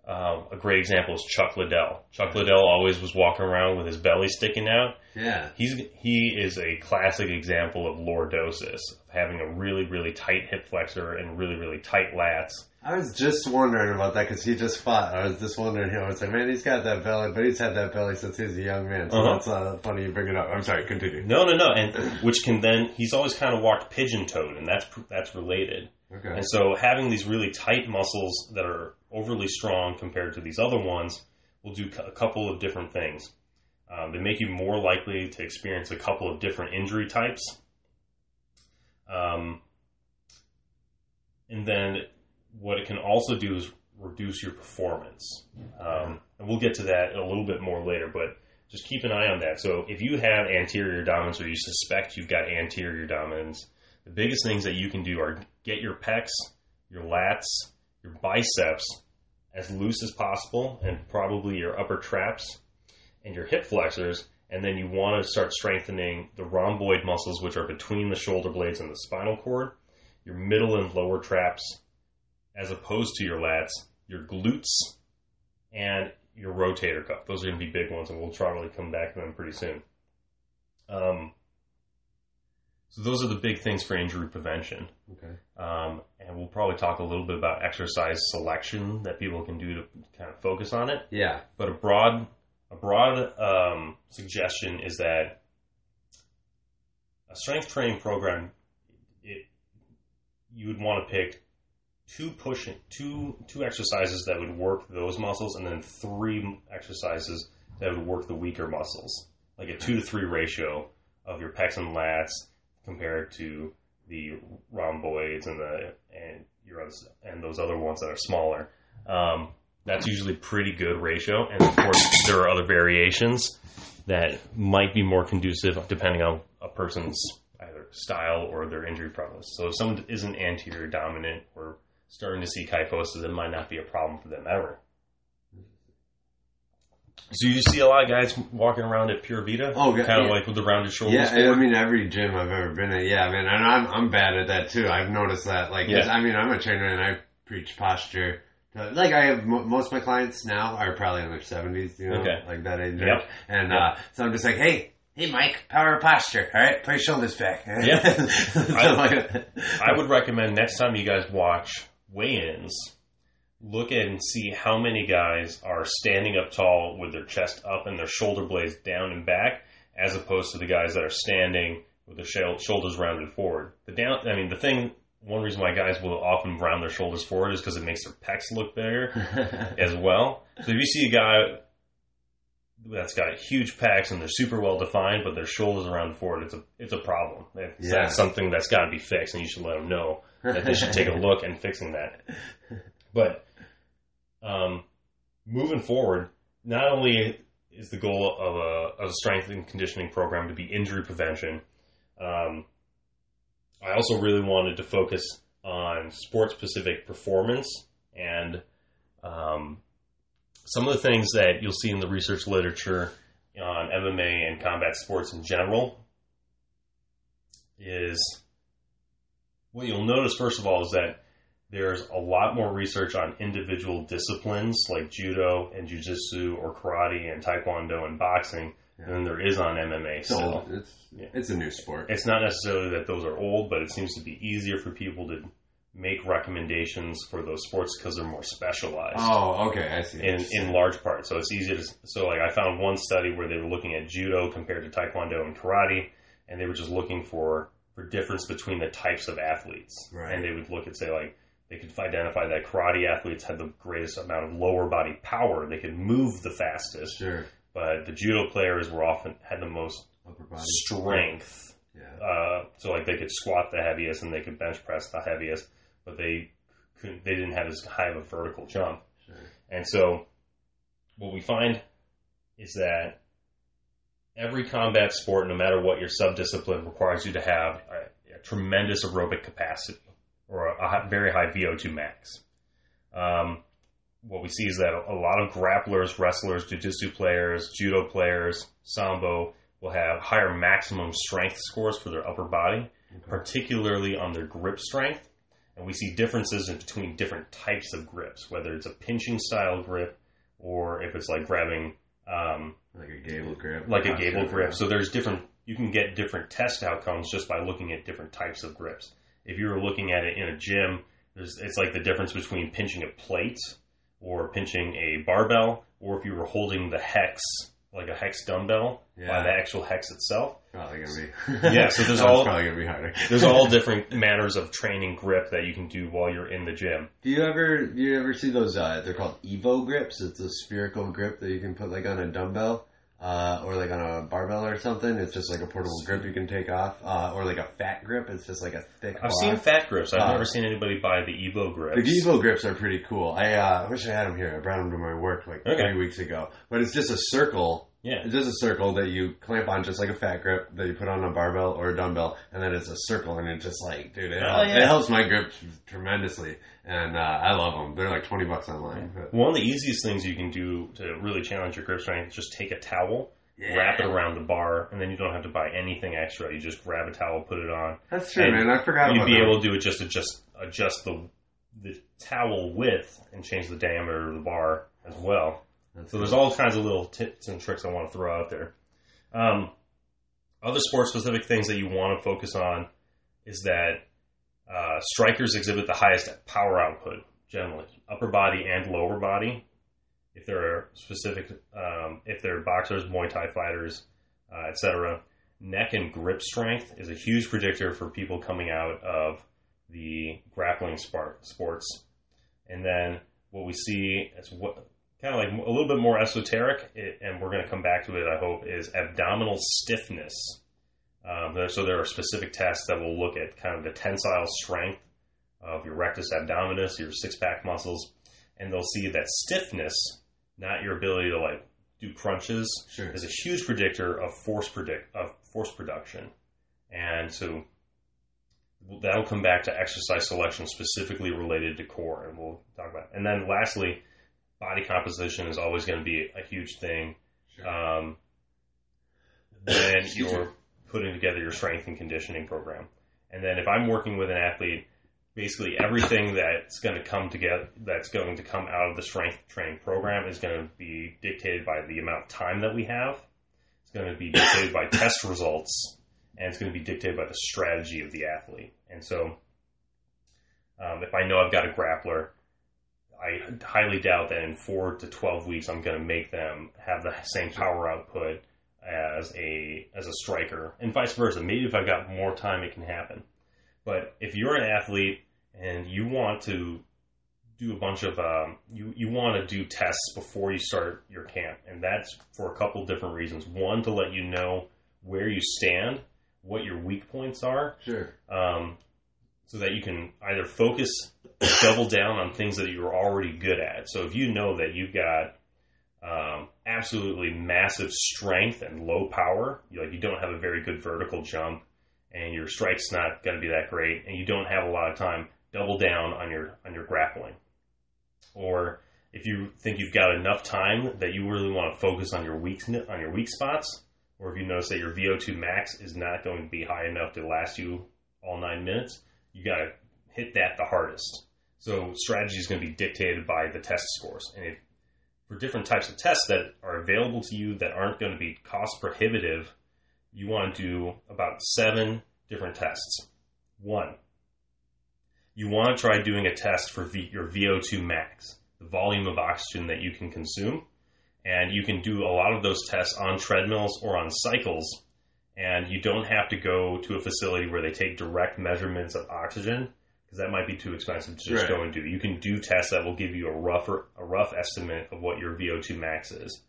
um, a great example is Chuck Liddell. Chuck Liddell always was walking around with his belly sticking out. Yeah. He's he is a classic example of lordosis, of having a really really tight hip flexor and really really tight lats. I was just wondering about that because he just fought. I was just wondering. I was like, man, he's got that belly, but he's had that belly since he was a young man. So Uh-huh. that's uh, funny you bring it up. I'm sorry. Continue. No, no, no, and which can then he's always kind of walked pigeon toed, and that's that's related. Okay. And so having these really tight muscles that are overly strong compared to these other ones will do a couple of different things. Um, they make you more likely to experience a couple of different injury types. Um, and then what it can also do is reduce your performance. Um, and we'll get to that a little bit more later, but just keep an eye on that. So if you have anterior dominance or you suspect you've got anterior dominance, the biggest things that you can do are get your pecs, your lats, your biceps as loose as possible, and probably your upper traps and your hip flexors. And then you want to start strengthening the rhomboid muscles, which are between the shoulder blades and the spinal cord, your middle and lower traps, as opposed to your lats, your glutes, and your rotator cuff. Those are going to be big ones, and we'll probably come back to them pretty soon. Um, so those are the big things for injury prevention. Okay. Um, and we'll probably talk a little bit about exercise selection that people can do to kind of focus on it. Yeah. But a broad, a broad um, suggestion is that a strength training program, it, you would want to pick two pushing, two two exercises that would work those muscles, and then three exercises that would work the weaker muscles, like a two to three ratio of your pecs and lats compared to the rhomboids and the and your and those other ones that are smaller. Um, that's usually pretty good ratio, and of course there are other variations that might be more conducive depending on a person's either style or their injury prevalence. So if someone isn't anterior dominant or starting to see kyphosis, it might not be a problem for them ever. So you see a lot of guys walking around at Pure Vita, Oh, yeah, kind of yeah. like with the rounded shoulders. Yeah, forward. I mean every gym I've ever been at. Yeah, man, and I'm I'm bad at that too. I've noticed that. Like, Yeah. I mean, I'm a trainer and I preach posture. Like, I have most of my clients now are probably in their 70s, you know, Okay. like that age. Yep. And uh, so I'm just like, hey, hey, Mike, power posture. All right, put your shoulders back. Yeah. Like. I would recommend next time you guys watch weigh-ins, look at and see how many guys are standing up tall with their chest up and their shoulder blades down and back, as opposed to the guys that are standing with their shoulders rounded forward. The down, I mean, the thing. One reason why guys will often round their shoulders forward is because it makes their pecs look bigger as well. So if you see a guy that's got huge pecs and they're super well defined, but their shoulders are rounded forward, it's a it's a problem. It's Yeah. that's something that's got to be fixed, and you should let them know that they should take a look and fixing that. But um, moving forward, not only is the goal of a, of a strength and conditioning program to be injury prevention, um, I also really wanted to focus on sport specific performance and um, some of the things that you'll see in the research literature on MMA and combat sports in general is what you'll notice first of all is that there's a lot more research on individual disciplines like judo and jujitsu or karate and taekwondo and boxing than there is on MMA. It's, old. It's, Yeah. it's a new sport. It's not necessarily that those are old, but it seems to be easier for people to make recommendations for those sports because they're more specialized Oh, okay, I see. in in large part. So it's easy to so like I found one study where they were looking at judo compared to taekwondo and karate, and they were just looking for for difference between the types of athletes, Right. and they would look and say like they could identify that karate athletes had the greatest amount of lower body power, they could move the fastest, Sure. but the judo players were often had the most Upper body. strength Yeah. uh, so like they could squat the heaviest and they could bench press the heaviest, but they couldn't. They didn't have as high of a vertical jump. Sure. And so, what we find is that every combat sport, no matter what your subdiscipline, requires you to have a, a tremendous aerobic capacity or a, hi- very high VO2 max. Um, what we see is that a lot of grapplers, wrestlers, jiu-jitsu players, judo players, sambo will have higher maximum strength scores for their upper body, particularly on their grip strength. And we see differences in between different types of grips, whether it's a pinching style grip or if it's like grabbing um, Like a gable grip. like a gable grip. So there's different. You can get different test outcomes just by looking at different types of grips. If you were looking at it in a gym, it's like the difference between pinching a plate or pinching a barbell, or if you were holding the hex, like a hex dumbbell, by the actual hex itself. Probably gonna be. Yeah, so there's all- probably gonna be harder. There's all different manners of training grip that you can do while you're in the gym. Do you ever do you ever see those? Uh, they're called Evo grips. It's a spherical grip that you can put like on a dumbbell uh, or like on a barbell or something. It's just like a portable grip you can take off, uh, or like a fat grip. It's just like a thick. I've block. seen fat grips. I've Uh, never seen anybody buy the Evo grips. The Evo grips are pretty cool. I uh, wish I had them here. I brought them to my work like Okay. three weeks ago. But it's just a circle Yeah. It's just a circle that you clamp on, just like a fat grip that you put on a barbell or a dumbbell, and then it's a circle, and it's just like, dude, it, Oh, helps, yeah. it helps my grip tremendously, and uh, I love them. They're like twenty bucks online. But, One of the easiest things you can do to really challenge your grip strength is just take a towel, yeah. wrap it around the bar, and then you don't have to buy anything extra. You just grab a towel, put it on. That's true, man. I forgot You'd be that. able to do it just adjust adjust the the towel width and change the diameter of the bar as well. So there's all kinds of little tips and tricks I want to throw out there. Um, other sport specific things that you want to focus on is that uh, strikers exhibit the highest power output generally, upper body and lower body. If there are specific, um, if they're boxers, Muay Thai fighters, uh, etc. Neck and grip strength is a huge predictor for people coming out of the grappling sport, sports. And then what we see is what kind of like a little bit more esoteric, and we're going to come back to it, I hope, is abdominal stiffness. Um, so there are specific tests that will look at kind of the tensile strength of your rectus abdominis, your six pack muscles, and they'll see that stiffness, not your ability to like do crunches, Sure. is a huge predictor of force predict of force production, and so that'll come back to exercise selection specifically related to core, and we'll talk about. It. And then lastly, body composition is always going to be a huge thing Sure. um, when you're putting together your strength and conditioning program. And then if I'm working with an athlete, basically everything that's going to come together, that's going to come out of the strength training program is going to be dictated by the amount of time that we have. It's going to be dictated by test results, and it's going to be dictated by the strategy of the athlete. And so, um, if I know I've got a grappler, I highly doubt that in four to twelve weeks I'm going to make them have the same power output as a as a striker, and vice versa. Maybe if I've got more time, it can happen. But if you're an athlete and you want to do a bunch of um, you you want to do tests before you start your camp, and that's for a couple different reasons. One, to let you know where you stand, what your weak points are, Sure. um, so that you can either focus, double down on things that you're already good at. So if you know that you've got um, absolutely massive strength and low power, you, like you don't have a very good vertical jump, and your strike's not going to be that great, and you don't have a lot of time, double down on your on your grappling. Or if you think you've got enough time that you really want to focus on your weak on your weak spots, or if you notice that your VO2 max is not going to be high enough to last you all nine minutes, you got to hit that the hardest. So strategy is going to be dictated by the test scores, and if for different types of tests that are available to you that aren't going to be cost prohibitive, you want to do about seven different tests. One, you want to try doing a test for v- your VO2 max, the volume of oxygen that you can consume. And you can do a lot of those tests on treadmills or on cycles. And you don't have to go to a facility where they take direct measurements of oxygen because that might be too expensive to just Right. go and do. You can do tests that will give you a rougher, a rough estimate of what your VO2 max is.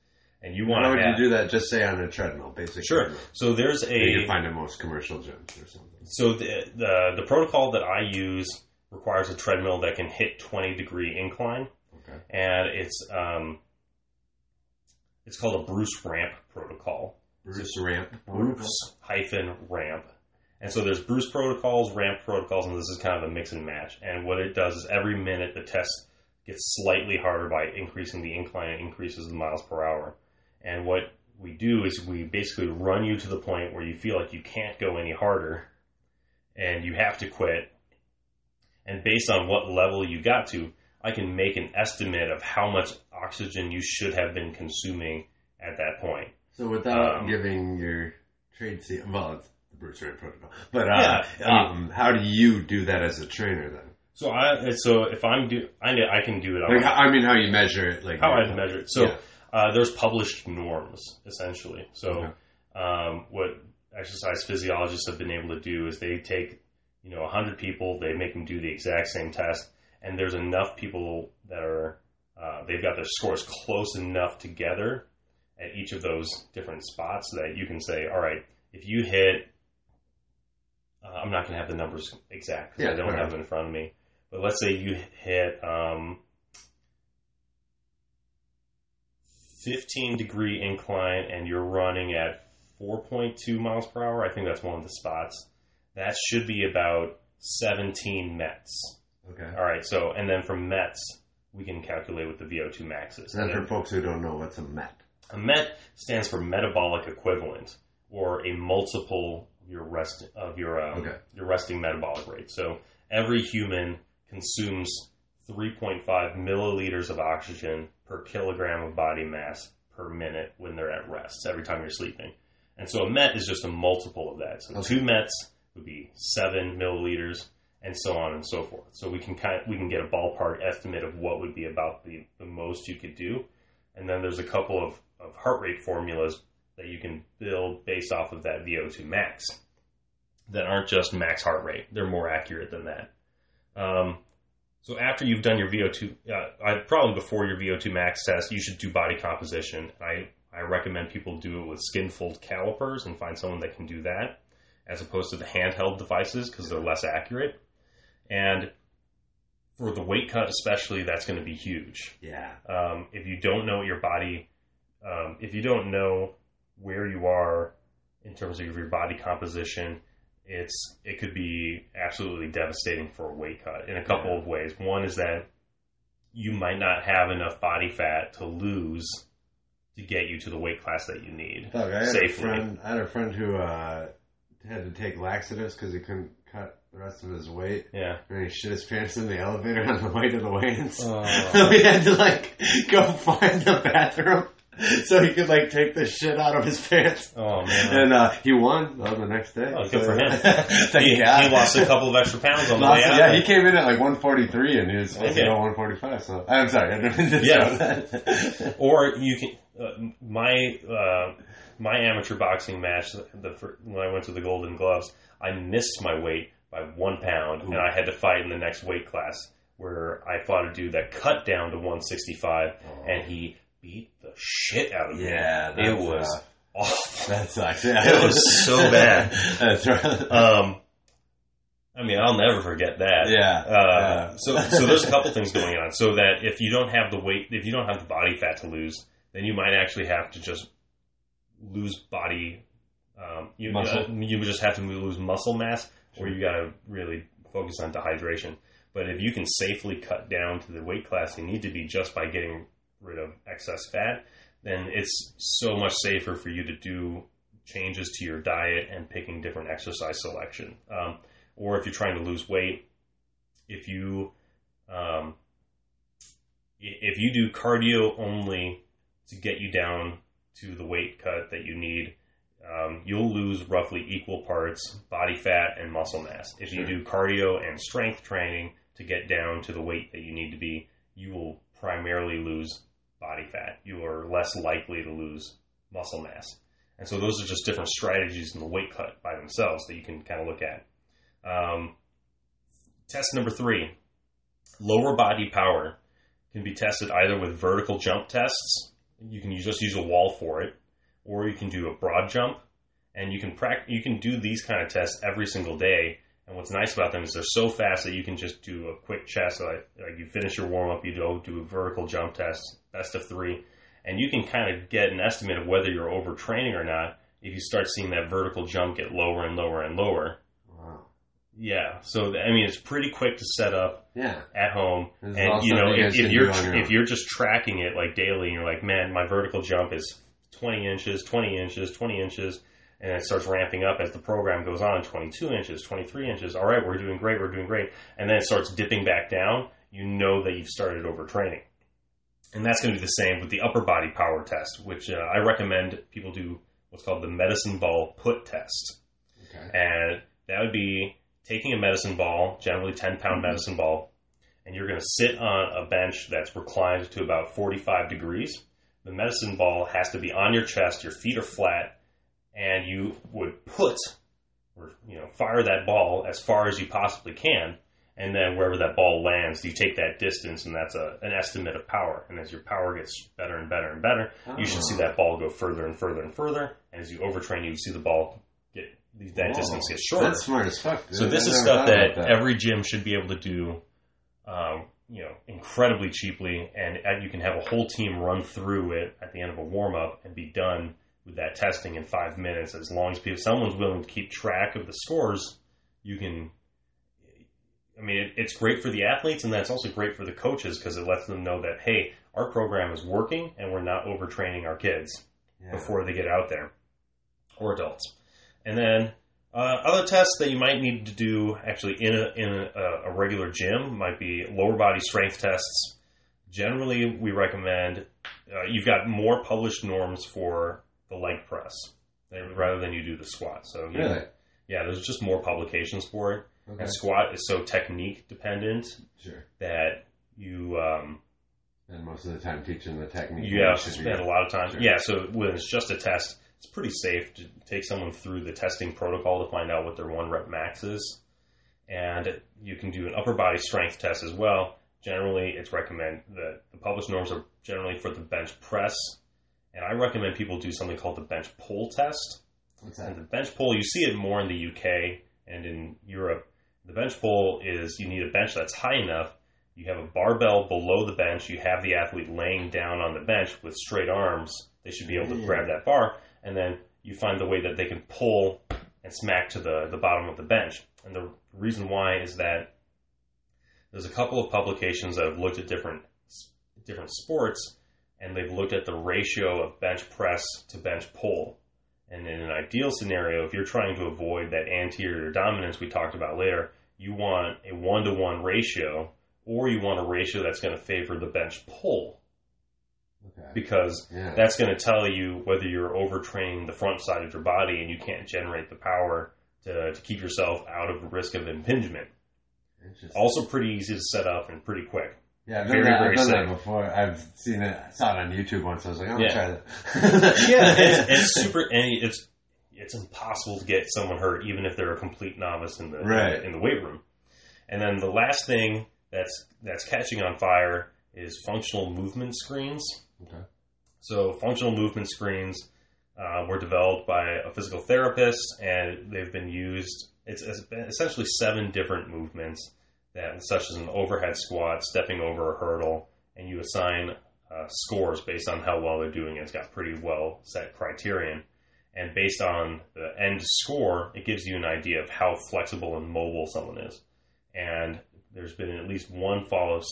And you want Why to would have, you do that? Just say on a treadmill, basic. Sure. treadmill. So there's a You can find it most commercial gyms or something. so the, the the protocol that I use requires a treadmill that can hit 20 degree incline, Okay. and it's um, it's called a Bruce ramp protocol. Bruce Ramp. Bruce hyphen ramp. And so there's Bruce protocols, ramp protocols, and this is kind of a mix and match. And what it does is every minute the test gets slightly harder by increasing the incline, it increases the miles per hour. And what we do is we basically run you to the point where you feel like you can't go any harder and you have to quit. And based on what level you got to, I can make an estimate of how much oxygen you should have been consuming at that point. So without Um, giving your trade secret, well, it's Bruce protocol. But uh, Yeah, um, how do you do that as a trainer then? So I so if I'm do I know I can do it Like, I mean, how you measure it? Like how I measure it. So Yeah. uh, there's published norms essentially. So Okay. um, what exercise physiologists have been able to do is they take you know 100 people, they make them do the exact same test, and there's enough people that are uh, they've got their scores close enough together at each of those different spots that you can say, all right, if you hit uh, I'm not going to have the numbers exact because Yeah, I don't have them in front of me. But let's say you hit um, 15 degree incline and you're running at 4.2 miles per hour, I think that's one of the spots. That should be about 17 METs. Okay. All right, so and then from METs we can calculate what the VO2 max is. And And for folks who don't know, what's a MET? a MET stands for metabolic equivalent, or a multiple your rest of your um, Okay. your resting metabolic rate. So every human consumes 3.5 milliliters of oxygen per kilogram of body mass per minute when they're at rest. Every time you're sleeping, and so a MET is just a multiple of that. So Okay. two METs would be seven milliliters, and so on and so forth. So we can kind of, we can get a ballpark estimate of what would be about the, the most you could do. And then there's a couple of, of heart rate formulas that you can build based off of that VO2 max that aren't just max heart rate. They're more accurate than that. Um, so after you've done your VO2, uh, I, probably before your VO2 max test, you should do body composition. I, I recommend people do it with skin fold calipers and find someone that can do that as opposed to the handheld devices because they're less accurate. And for the weight cut, especially, that's going to be huge Yeah. um, if you don't know what your body, um, if you don't know where you are in terms of your body composition, it's it could be absolutely devastating for a weight cut in a couple Yeah. of ways. One is that you might not have enough body fat to lose to get you to the weight class that you need. Look, I had a Safely. friend. I had a friend who uh, had to take laxatives because he couldn't cut the rest of his weight, Yeah. and he shit his pants in the elevator on the way to the weigh-ins. Oh. we had to like go find the bathroom so he could like take the shit out of his pants. Oh man. And uh, he won on the next day. Oh, good for him. Thank he, God. he lost a couple of extra pounds on the Lost- way out. yeah, he came in at like 143 and he was supposed Okay. to go 145. So I'm sorry, I didn't Yeah. or you can uh, my uh, my amateur boxing match the when I went to the Golden Gloves I missed my weight by one pound and I had to fight in the next weight class where I fought a dude that cut down to 165 and he beat the shit out of me. yeah, it that's, was uh, awful. that sucks. Yeah, It was so bad. that's right. Um, I mean, I'll never forget that. yeah, Uh, yeah. so, so there's a couple things going on. So that if you don't have the weight, if you don't have the body fat to lose, then you might actually have to just lose body. Um, you uh, you would just have to lose muscle mass, or you got to really focus on dehydration. But if you can safely cut down to the weight class you need to be just by getting rid of excess fat, then it's so much safer for you to do changes to your diet and picking different exercise selection. Um, or if you're trying to lose weight, if you um, if you do cardio only to get you down to the weight cut that you need, um, you'll lose roughly equal parts body fat and muscle mass. If you do cardio and strength training to get down to the weight that you need to be, you will primarily lose body fat. You are less likely to lose muscle mass. And so those are just different strategies in the weight cut by themselves that you can kind of look at. Um, test number three lower body power can be tested either with vertical jump tests. You can just use a wall for it, or you can do a broad jump. And you can prac- you can do these kind of tests every single day. And what's nice about them is they're so fast that you can just do a quick chest. Like, like you finish your warm up, you go do a vertical jump test, best of three, and you can kind of get an estimate of whether you're overtraining or not if you start seeing that vertical jump get lower and lower and lower. Wow. Yeah, so I mean it's pretty quick to set up Yeah. at home, and you know if, if you're if you're just tracking it like daily, and you're like, man, my vertical jump is 20 inches, 20 inches, 20 inches, and it starts ramping up as the program goes on, 22 inches, 23 inches. All right, we're doing great, we're doing great, and then it starts dipping back down. You know that you've started overtraining, and that's going to be the same with the upper body power test, which uh, I recommend people do what's called the medicine ball put test. Okay. And that would be taking a medicine ball, generally 10 pound medicine ball, and you're going to sit on a bench that's reclined to about 45 degrees. The medicine ball has to be on your chest, your feet are flat, and you would put or you know fire that ball as far as you possibly can. And then wherever that ball lands, you take that distance, and that's a, an estimate of power. And as your power gets better and better and better, you should see Oh. that ball go further and further and further. And as you overtrain, you see the ball get that Whoa. distance get shorter. That's smart as fuck. Dude. So this I is stuff thought that, every gym should be able to do um, you know incredibly cheaply, and uh, you can have a whole team run through it at the end of a warm up and be done with that testing in five minutes. As long as people, someone's willing to keep track of the scores, you can. I mean, it, it's great for the athletes, and that's also great for the coaches because it lets them know that hey, our program is working, and we're not overtraining our kids Yeah. before they get out there, or adults. And then uh, other tests that you might need to do actually in a in a, a regular gym might be lower body strength tests. Generally, we recommend uh, you've got more published norms for the leg press rather than you do the squat. So Really? yeah, there's just more publications for it. Okay. And squat is so technique dependent Sure. that you um, And most of the time teaching the technique. you have to spend a lot of time. Sure. Yeah, so when it's just a test, it's pretty safe to take someone through the testing protocol to find out what their one rep max is. And you can do an upper body strength test as well. Generally, it's recommend that the published norms are generally for the bench press. And I recommend people do something called the bench pull test. What's And the bench pull, you see it more in the UK and in Europe. The bench pull is you need a bench that's high enough. You have a barbell below the bench. You have the athlete laying down on the bench with straight arms. They should be able to Yeah. grab that bar. And then you find the way that they can pull and smack to the, the bottom of the bench. And the reason why is that there's a couple of publications that have looked at different different sports and they've looked at the ratio of bench press to bench pull. And in an ideal scenario, if you're trying to avoid that anterior dominance we talked about later, you want a one to one ratio, or you want a ratio that's going to favor the bench pull Okay. because Yeah. that's going to tell you whether you're overtraining the front side of your body and you can't generate the power to, to keep yourself out of the risk of impingement. Also, pretty easy to set up and pretty quick. Yeah, I've Very, done, that, very I've done that before. I've seen it. I saw it on YouTube once. I was like, I'm Yeah. gonna try that. yeah, it's, it's super, it's it's impossible to get someone hurt, even if they're a complete novice in the Right. in the weight room. And then the last thing that's that's catching on fire is functional movement screens. Okay. So functional movement screens uh, were developed by a physical therapist, and they've been used. It's, it's essentially seven different movements that, such as an overhead squat, stepping over a hurdle, and you assign uh, scores based on how well they're doing. It's got pretty well set criterion, and based on the end score, it gives you an idea of how flexible and mobile someone is. And there's been at least one follow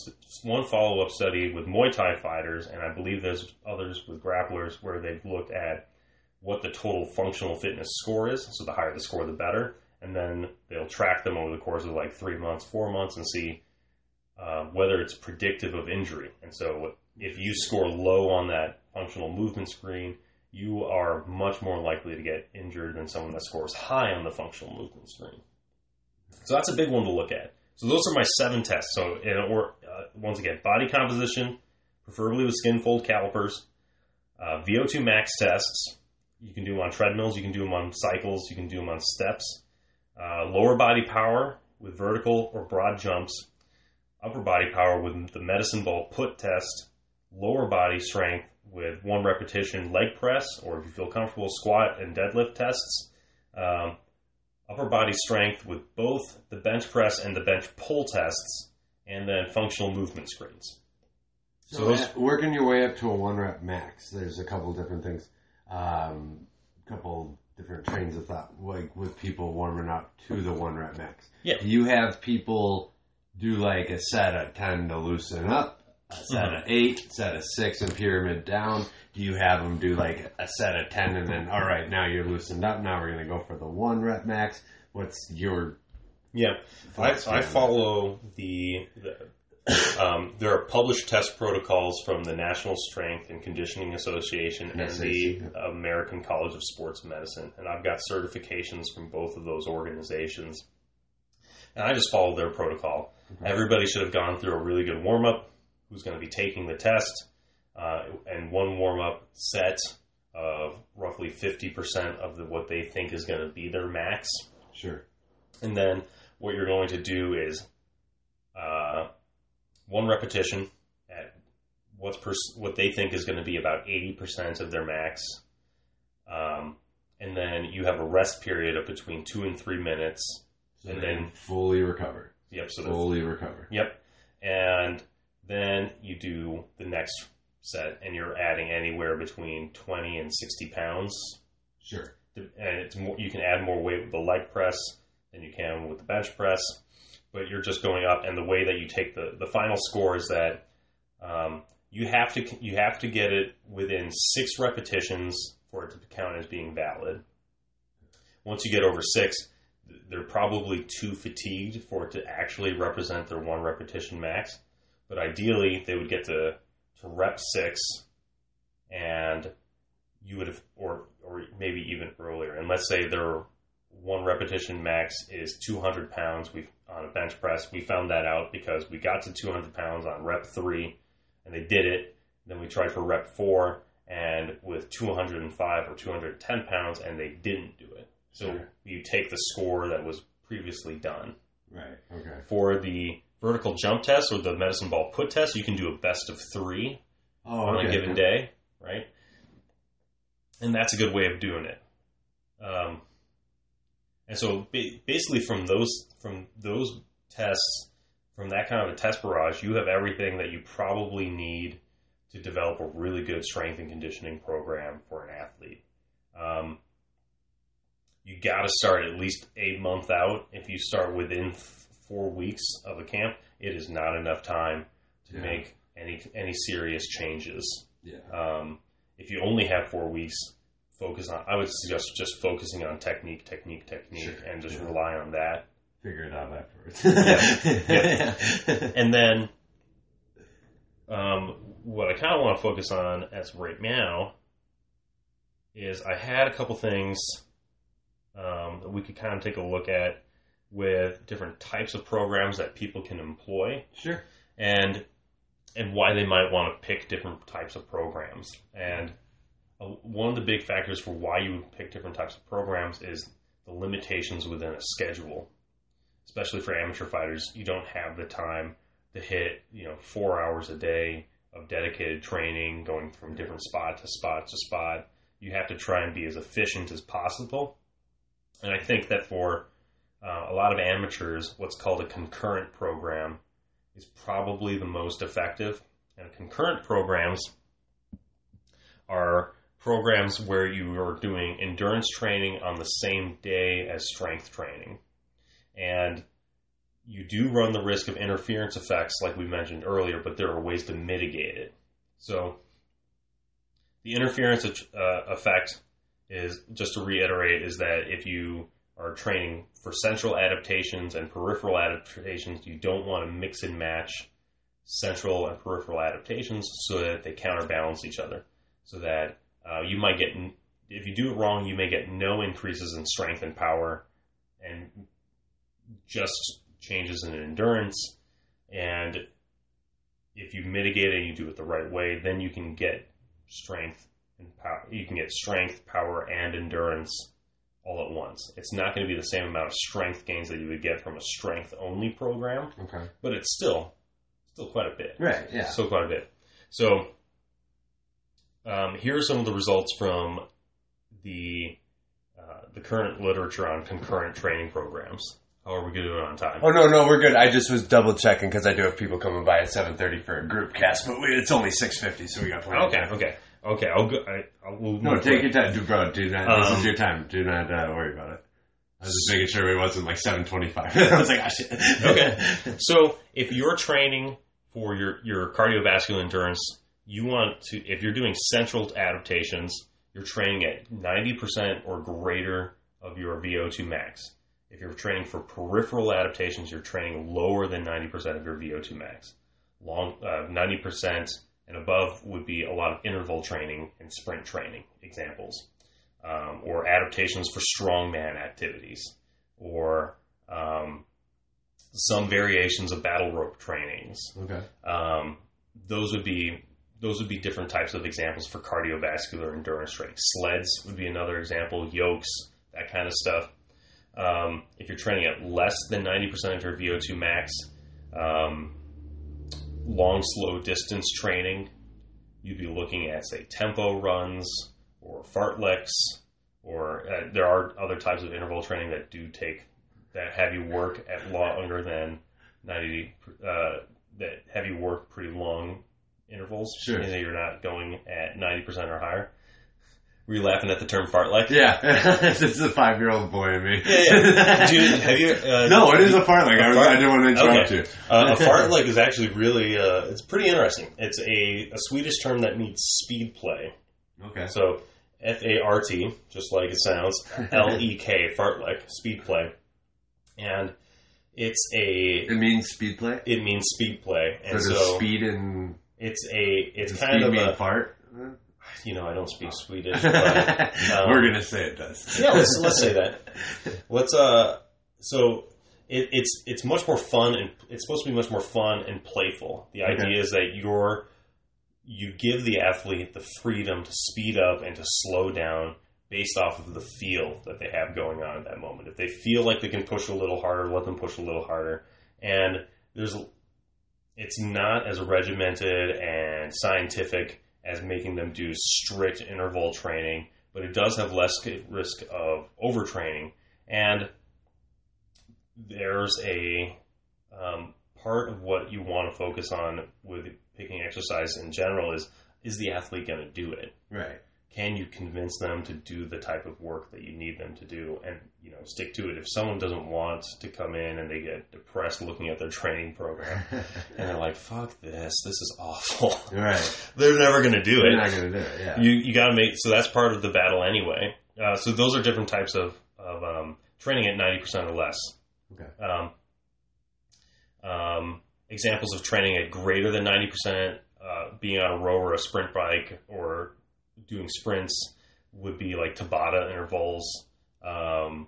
one follow up study with Muay Thai fighters, and I believe there's others with grapplers where they've looked at what the total functional fitness score is. So the higher the score, the better. And then they'll track them over the course of like three months, four months, and see uh, whether it's predictive of injury. And so if you score low on that functional movement screen, you are much more likely to get injured than someone that scores high on the functional movement screen. So that's a big one to look at. So those are my seven tests. So or uh, once again, body composition, preferably with skin fold calipers, uh, VO2 max tests. You can do them on treadmills. You can do them on cycles. You can do them on steps. Uh, lower body power with vertical or broad jumps. Upper body power with the medicine ball put test. Lower body strength with one repetition leg press, or if you feel comfortable, squat and deadlift tests. Um, upper body strength with both the bench press and the bench pull tests, and then functional movement screens. So, So those- uh, working your way up to a one rep max, there's a couple different things. Um, couple different trains of thought, like with people warming up to the one rep max. Yeah. Do you have people do like a set of 10 to loosen up, a set Mhm. of 8, set of 6 and pyramid down? Do you have them do like a set of 10 and then, all right, now you're loosened up, now we're going to go for the one rep max? What's your Yeah, I. I follow the, the um, there are published test protocols from the National Strength and Conditioning Association and the. American College of Sports Medicine, and I've got certifications from both of those organizations. And I just follow their protocol. Okay. Everybody should have gone through a really good warm up. Who's going to be taking the test? Uh, and one warm up set of roughly fifty percent of the, what they think is going to be their max. Sure. And then what you're going to do is uh, one repetition at what's pers- what they think is going to be about 80% of their max. Um, and then you have a rest period of between two and three minutes. So And then- fully recover. Yep. So Fully recover. Yep. and then you do the next set, and you're adding anywhere between 20 and 60 pounds. Sure. And it's more, you can add more weight with the leg press than you can with the bench press, but you're just going up. And the way that you take the, the final score is that um, you have to you have to get it within six repetitions for it to count as being valid. Once you get over six, they're probably too fatigued for it to actually represent their one repetition max. But ideally, they would get to to rep six, and you would have, or or maybe even earlier. And let's say their one repetition max is 200 pounds. We on a bench press. We found that out because we got to 200 pounds on rep three, and they did it. Then we tried for rep four, and with 205 or 210 pounds, and they didn't do it. So Sure. you take the score that was previously done. Right. Okay. For the vertical jump test or the medicine ball put test, you can do a best of three Oh, on okay. a given day, right? And that's a good way of doing it. Um, and so basically, from those from those tests, from that kind of a test barrage, you have everything that you probably need to develop a really good strength and conditioning program for an athlete. Um, you got to start at least a month out. If you start within f- four weeks of a camp, it is not enough time to Yeah. make any any serious changes. Yeah. Um, if you only have four weeks, focus on. I would suggest just focusing on technique, technique, technique, Sure. and just Yeah. rely on that. Figure it out afterwards. Yeah. And then, um, what I kind of want to focus on as of right now is I had a couple things um, that we could kind of take a look at with different types of programs that people can employ Sure. and and why they might want to pick different types of programs. And one of the big factors for why you would pick different types of programs is the limitations within a schedule. Especially for amateur fighters, you don't have the time to hit, you know, four hours a day of dedicated training, going from different spot to spot to spot. You have to try and be as efficient as possible. And I think that for uh, a lot of amateurs, what's called a concurrent program is probably the most effective. And concurrent programs are programs where you are doing endurance training on the same day as strength training. And you do run the risk of interference effects, like we mentioned earlier, but there are ways to mitigate it. So, the interference uh, effect is just to reiterate is that if you are training for central adaptations and peripheral adaptations, you don't want to mix and match central and peripheral adaptations so that they counterbalance each other. So that uh, you might get, if you do it wrong, you may get no increases in strength and power and just changes in endurance. And if you mitigate it and you do it the right way, then you can get strength and power. You can get strength, power, and endurance all at once. It's not going to be the same amount of strength gains that you would get from a strength only program, Okay. but it's still still quite a bit. Right. Yeah. Still quite a bit. So um, here are some of the results from the uh, the current literature on concurrent training programs. How are we going to do it on time? Oh no, no, we're good. I just was double checking because I do have people coming by at seven thirty for a group cast, but we, it's only six fifty, so we got plenty. of Okay, time. okay, okay. I'll go. I, I'll we'll No, take your time, do, bro. Do not. this Um, is your time. Do not uh, worry about it. I was just making sure it wasn't like seven twenty-five. I was like, ah, shit. Okay. So if you're training for your, your cardiovascular endurance, you want to, if you're doing central adaptations, you're training at 90% or greater of your VO2 max. If you're training for peripheral adaptations, you're training lower than 90% of your VO2 max. Long, uh, 90% and above would be a lot of interval training and sprint training examples, um, or adaptations for strongman activities, or um, some variations of battle rope trainings. Okay. Um, those would be those would be different types of examples for cardiovascular endurance training. Sleds would be another example. Yokes, that kind of stuff. Um, if you're training at less than 90% of your VO2 max, um, long, slow distance training, you'd be looking at, say, tempo runs or fartleks, or uh, there are other types of interval training that do take, that have you work at longer than 90, uh, that heavy work pretty long intervals. Sure. And you're not going at ninety percent or higher. Were you laughing at the term fartlek? Yeah, this is a five year old boy in me. Yeah, yeah. Dude, have you? Uh, no, it is a fartlek. I, fart- I didn't want to interrupt Okay. you. Uh, a fartlek is actually really, uh, it's pretty interesting. It's a, a Swedish term that means speed play. Okay. So F A R T, just like it sounds, L E K, fartlek, speed play, and it's a It means speed play. it means speed play, So and does so speed and it's a it's does kind of a fart? you know I don't speak Swedish, but um, We're gonna say it does. yeah, let's let's say that. Let's uh, so it, it's it's much more fun and it's supposed to be much more fun and playful. The Okay. idea is that you're you give the athlete the freedom to speed up and to slow down based off of the feel that they have going on at that moment. If they feel like they can push a little harder, let them push a little harder. And there's it's not as regimented and scientific as making them do strict interval training, but it does have less risk of overtraining. And there's a um, part of what you want to focus on with picking exercise in general is is the athlete going to do it? Right. Can you convince them to do the type of work that you need them to do, and you know stick to it? If someone doesn't want to come in and they get depressed looking at their training program, and they're like, "Fuck this! This is awful," right. they're never going to do it. You're it not gonna do it. Yeah. you you got to make so that's part of the battle anyway. Uh, so those are different types of of um, training at ninety percent or less. Okay. Um, um, examples of training at greater than ninety percent, uh, being on a row or a sprint bike or doing sprints would be like Tabata intervals, um,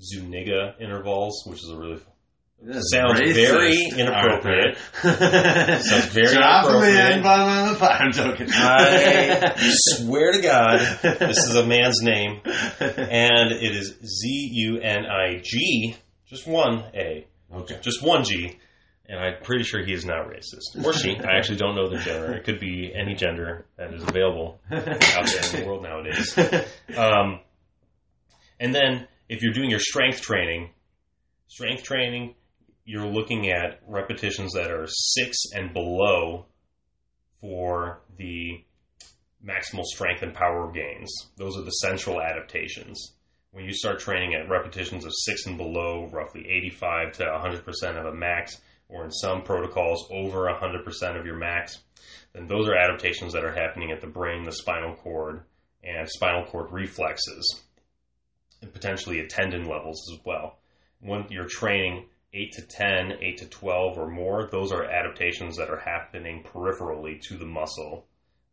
Zuniga intervals, which is a really This Sounds racist. very inappropriate. Sounds very Drop inappropriate. N bomb on the. I'm joking. I swear to God, this is a man's name. and it is Z U N I G, just one A, okay. just one G, and I'm pretty sure he is not racist. Or she. I actually don't know the gender. It could be any gender that is available out there in the world nowadays. Um, and then if you're doing your strength training, strength training, you're looking at repetitions that are six and below for the maximal strength and power gains. Those are the central adaptations. When you start training at repetitions of six and below, roughly 85 to 100% of a max, or in some protocols over 100% of your max, then those are adaptations that are happening at the brain, the spinal cord, and spinal cord reflexes, and potentially at tendon levels as well. When you're training 8 to 10, 8 to 12 or more, those are adaptations that are happening peripherally to the muscle.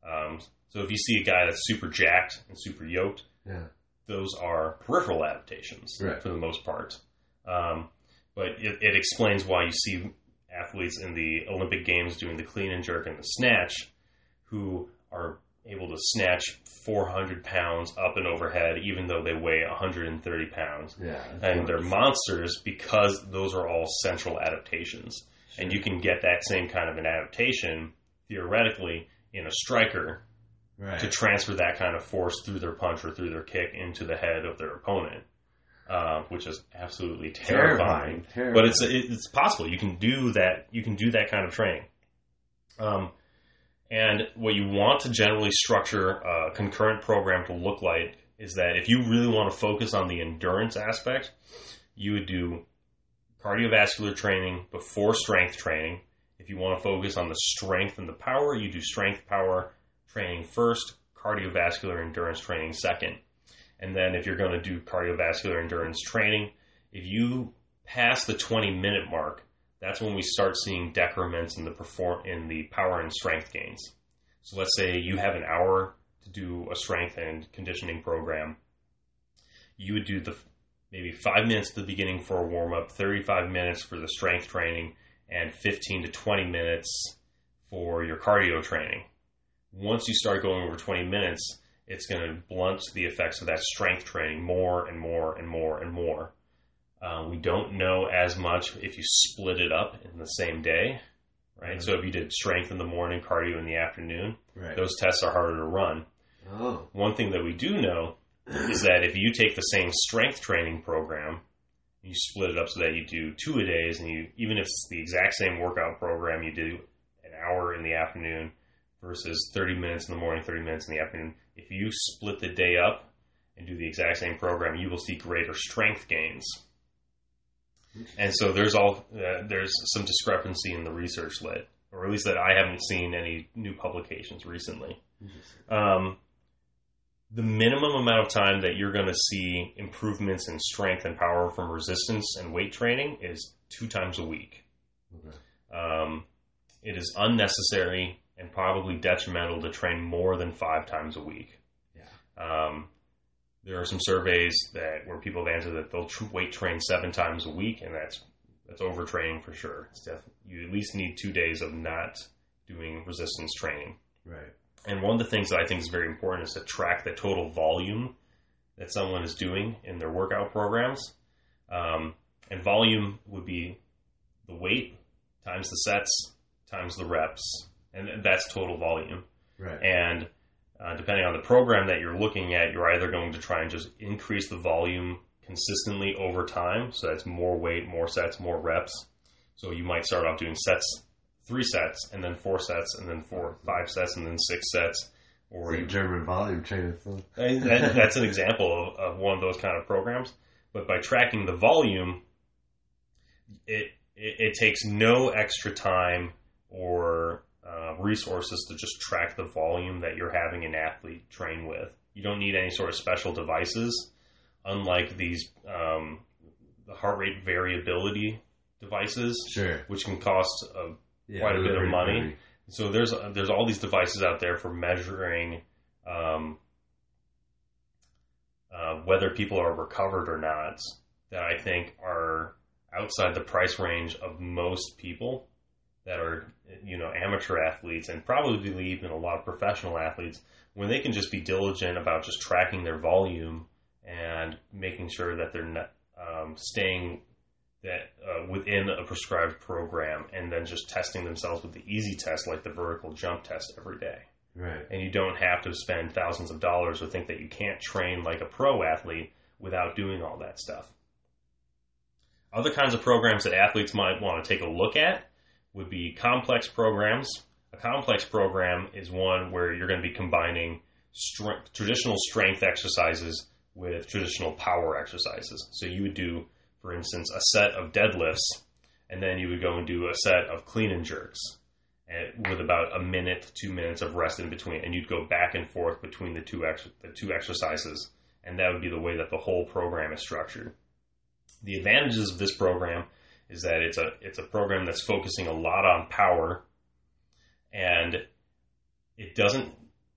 Um, so if you see a guy that's super jacked and super yoked, Yeah. those are peripheral adaptations Right. for the most part. Um, but it, it explains why you see athletes in the Olympic Games doing the clean and jerk and the snatch who are able to snatch 400 pounds up and overhead, even though they weigh 130 pounds. Yeah. And they're monsters because those are all central adaptations. And you can get that same kind of an adaptation, theoretically, in a striker right. to transfer that kind of force through their punch or through their kick into the head of their opponent, uh, which is absolutely terrifying. terrifying. Terrifying. But it's it's possible. You can do that. You can do that kind of training. Um, and what you want to generally structure a concurrent program to look like is that if you really want to focus on the endurance aspect, you would do cardiovascular training before strength training. If you want to focus on the strength and the power, you do strength power training first, cardiovascular endurance training second. And then if you're going to do cardiovascular endurance training, if you pass the 20 minute mark, that's when we start seeing decrements in the perform in the power and strength gains. So let's say you have an hour to do a strength and conditioning program. You would do the maybe five minutes at the beginning for a warm up, 35 minutes for the strength training, and 15 to 20 minutes for your cardio training. Once you start going over 20 minutes, it's going to blunt the effects of that strength training more and more and more and more. Uh, we don't know as much if you split it up in the same day, right? Mhm. So if you did strength in the morning, cardio in the afternoon, Right. those tests are harder to run. oh. One thing that we do know is that if you take the same strength training program You split it up so that you do two a days, and you even if it's the exact same workout program, you do an hour in the afternoon versus 30 minutes in the morning, 30 minutes in the afternoon. If you split the day up and do the exact same program, you will see greater strength gains. And so there's all uh, there's some discrepancy in the research lit, or at least that I haven't seen any new publications recently. Um, the minimum amount of time that you're going to see improvements in strength and power from resistance and weight training is two times a week. Okay. Um, it is unnecessary and probably detrimental to train more than five times a week. Yeah. Um, there are some surveys that where people have answered that they'll tr- weight train seven times a week, and that's that's overtraining for sure. It's def- you at least need two days of not doing resistance training. Right. And one of the things that I think is very important is to track the total volume that someone is doing in their workout programs. Um, and volume would be the weight times the sets times the reps, and that's total volume. Right. And uh, depending on the program that you're looking at, you're either going to try and just increase the volume consistently over time. So that's more weight, more sets, more reps. So you might start off doing sets, three sets, and then four sets, and then four, five sets, and then six sets. Or you, German volume training. that, that's an example of, of one of those kind of programs. But by tracking the volume, it it, it takes no extra time or uh, resources to just track the volume that you're having an athlete train with. You don't need any sort of special devices, unlike these um, the heart rate variability devices, Sure. which can cost a Yeah, Quite a bit of money. pretty. so there's there's all these devices out there for measuring um, uh, whether people are recovered or not that I think are outside the price range of most people that are you know amateur athletes and probably even a lot of professional athletes when they can just be diligent about just tracking their volume and making sure that they're not um, staying that uh, within a prescribed program and then just testing themselves with the easy test like the vertical jump test every day Right. and you don't have to spend thousands of dollars or think that you can't train like a pro athlete without doing all that stuff. Other kinds of programs that athletes might want to take a look at would be complex programs. A complex program is one where you're going to be combining strength, traditional strength exercises with traditional power exercises. So you would do, for instance, a set of deadlifts, and then you would go and do a set of clean and jerks and with about a minute, two minutes of rest in between, and you'd go back and forth between the two ex- the two exercises, and that would be the way that the whole program is structured. The advantages of this program is that it's a it's a program that's focusing a lot on power, and it doesn't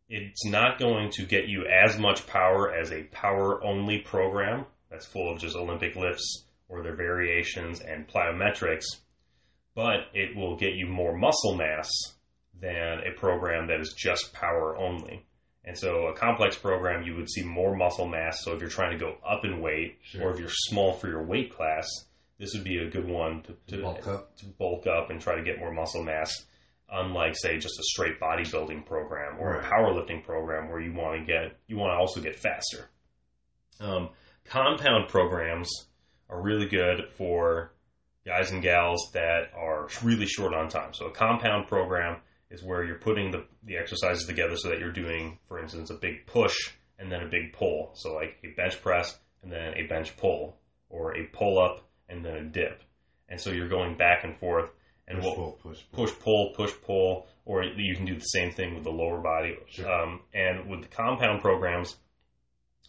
it's not going to get you as much power as a power only program that's full of just Olympic lifts or their variations and plyometrics but it will get you more muscle mass than a program that is just power only. And so, a complex program, you would see more muscle mass. So, if you're trying to go up in weight, Sure. or if you're small for your weight class, this would be a good one to, to, Bulk up. to bulk up and try to get more muscle mass. Unlike, say, just a straight bodybuilding program or Right. a powerlifting program where you want to get you want to also get faster. Um, compound programs are really good for guys and gals that are really short on time. So a compound program is where you're putting the, the exercises together so that you're doing, for instance, a big push and then a big pull. So like a bench press and then a bench pull, or a pull up and then a dip. And so you're going back and forth and Push, what, pull, push, pull. push pull push pull or you can do the same thing with the lower body Sure. um, and with the compound programs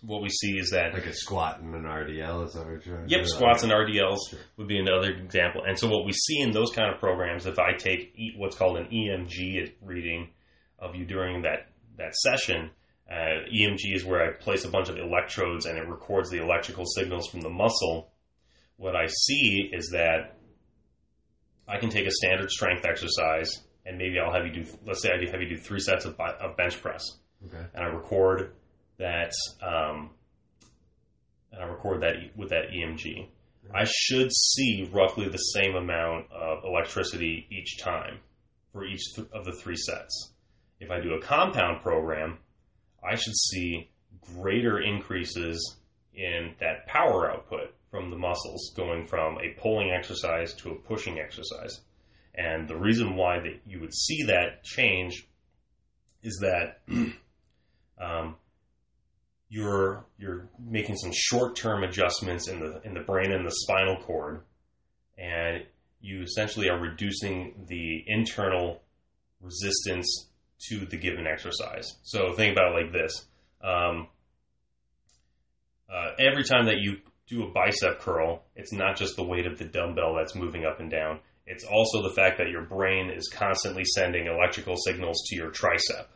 what we see is that Like a squat and an RDL, is that what you're trying to Yep, squats and RDLs Sure. would be another example. And so what we see in those kind of programs, if I take what's called an EMG reading of you during that that session, uh, EMG is where I place a bunch of electrodes and it records the electrical signals from the muscle. What I see is that I can take a standard strength exercise and maybe I'll have you do, let's say I have you do three sets of, of bench press Okay. and I record that um, and I record that with that EMG. I should see roughly the same amount of electricity each time for each th- of the three sets. If I do a compound program, I should see greater increases in that power output. From the muscles, going from a pulling exercise to a pushing exercise. And the reason why that you would see that change is that um, you're you're making some short term adjustments in the in the brain and the spinal cord, and you essentially are reducing the internal resistance to the given exercise. So think about it like this: um, uh, every time that you do a bicep curl, it's not just the weight of the dumbbell that's moving up and down. It's also the fact that your brain is constantly sending electrical signals to your tricep.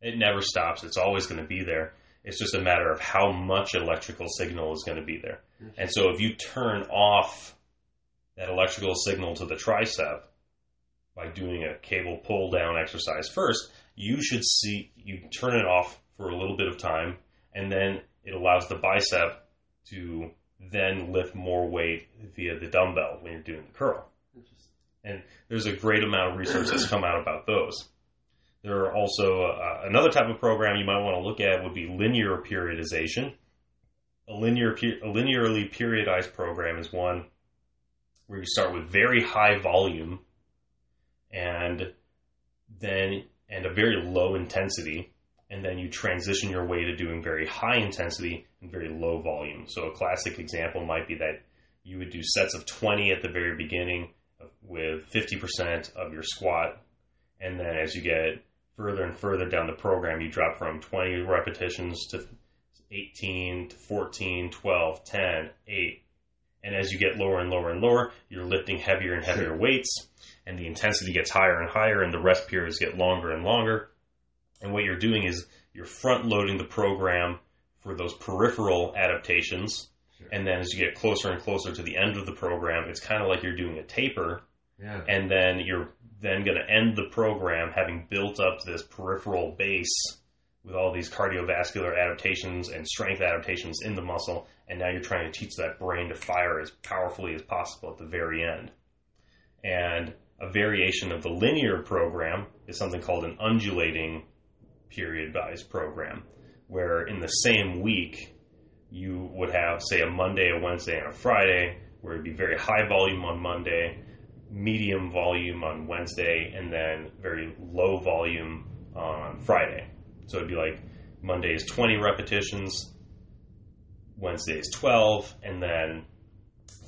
It never stops. It's always going to be there. It's just a matter of how much electrical signal is going to be there. And so if you turn off that electrical signal to the tricep by doing a cable pull down exercise first, you should see you turn it off for a little bit of time and then it allows the bicep to then lift more weight via the dumbbell when you're doing the curl. And there's a great amount of research that's come out about those. There are also uh, another type of program you might want to look at would be linear periodization. A linear a linearly periodized program is one where you start with very high volume and then and a very low intensity and then you transition your way to doing very high intensity and very low volume. So a classic example might be that you would do sets of 20 at the very beginning with 50% of your squat and then as you get further and further down the program, you drop from 20 repetitions to 18 to 14, 12, 10, 8. And as you get lower and lower and lower, you're lifting heavier and heavier weights, and the intensity gets higher and higher, and the rest periods get longer and longer. And what you're doing is you're front loading the program for those peripheral adaptations. Sure. And then as you get closer and closer to the end of the program, it's kind of like you're doing a taper. Yeah. And then you're then going to end the program having built up this peripheral base with all these cardiovascular adaptations and strength adaptations in the muscle, and now you're trying to teach that brain to fire as powerfully as possible at the very end. And a variation of the linear program is something called an undulating periodized program, where in the same week you would have, say, a Monday, a Wednesday, and a Friday, where it'd be very high volume on Monday, medium volume on Wednesday and then very low volume on Friday. So it'd be like Monday is 20 repetitions, Wednesday is 12, and then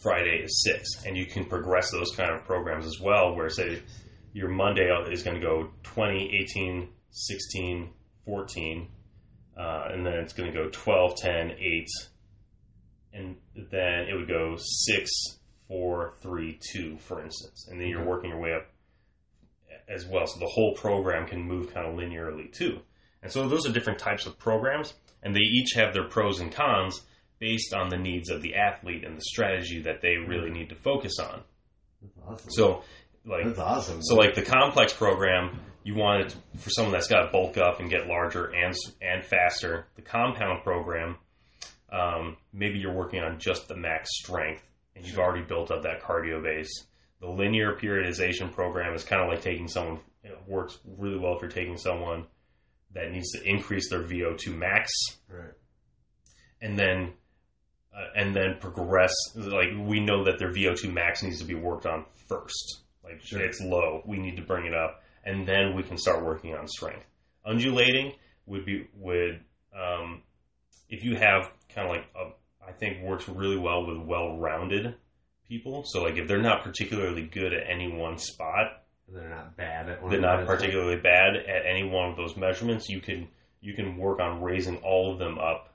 Friday is 6. And you can progress those kind of programs as well, where say your Monday is going to go 20, 18, 16, 14, uh, and then it's going to go 12, 10, 8, and then it would go 6, four, three, two, for instance, and then you're working your way up as well. So the whole program can move kind of linearly too. And so those are different types of programs, and they each have their pros and cons based on the needs of the athlete and the strategy that they really need to focus on. Awesome. So, like, awesome. so like the complex program, you want it for someone that's got to bulk up and get larger and and faster. The compound program, um, maybe you're working on just the max strength and you've already built up that cardio base. The linear periodization program is kind of like taking someone, it works really well if you're taking someone that needs to increase their VO2 max. Right. And then, uh, and then progress. Like we know that their VO2 max needs to be worked on first. Like Sure. it's low, we need to bring it up, and then we can start working on strength. Undulating would be would um, if you have kind of like a I think works really well with well-rounded people. So like if they're not particularly good at any one spot, They're not bad at one. they're not particularly bad at any one of those measurements, you can you can work on raising all of them up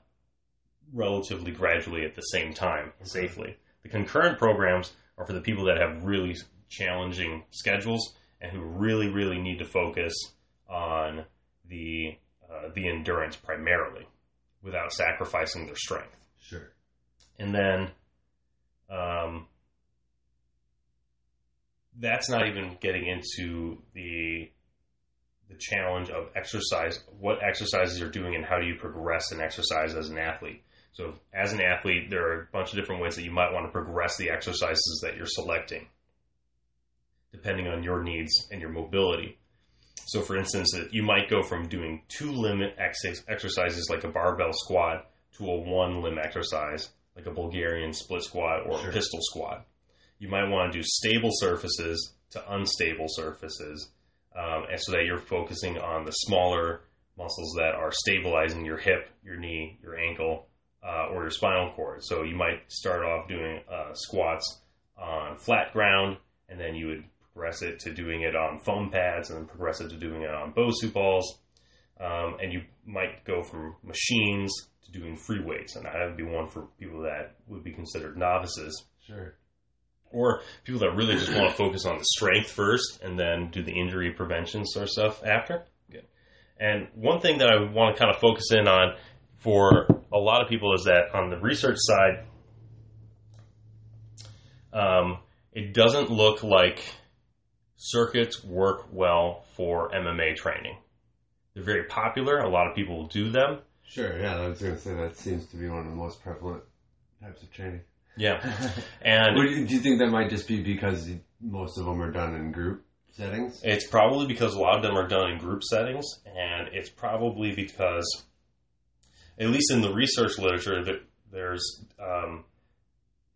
relatively gradually at the same time safely. The concurrent programs are for the people that have really challenging schedules and who really really need to focus on the uh, the endurance primarily without sacrificing their strength. Sure. and then um, that's not even getting into the the challenge of exercise what exercises you're doing and how do you progress in exercise as an athlete. So as an athlete there are a bunch of different ways that you might want to progress the exercises that you're selecting depending on your needs and your mobility so for instance you might go from doing two limb ex- exercises like a barbell squat to a one limb exercise like a Bulgarian split squat or Sure. a pistol squat. You might want to do stable surfaces to unstable surfaces, um, and so that you're focusing on the smaller muscles that are stabilizing your hip, your knee, your ankle, uh, or your spinal cord. So you might start off doing uh, squats on flat ground, and then you would progress it to doing it on foam pads, and then progress it to doing it on Bosu balls. Um, and you might go from machines to doing free weights, and that would be one for people that would be considered novices, Sure. or people that really just want to focus on the strength first, and then do the injury prevention sort of stuff after. Good. And one thing that I want to kind of focus in on for a lot of people is that on the research side, um, it doesn't look like circuits work well for MMA training. They're very popular. A lot of people do them. Sure, yeah, I was going to say that seems to be one of the most prevalent types of training. Yeah. And do you- do you think that might just be because most of them are done in group settings? It's probably because a lot of them are done in group settings, and it's probably because, at least in the research literature, that there's um,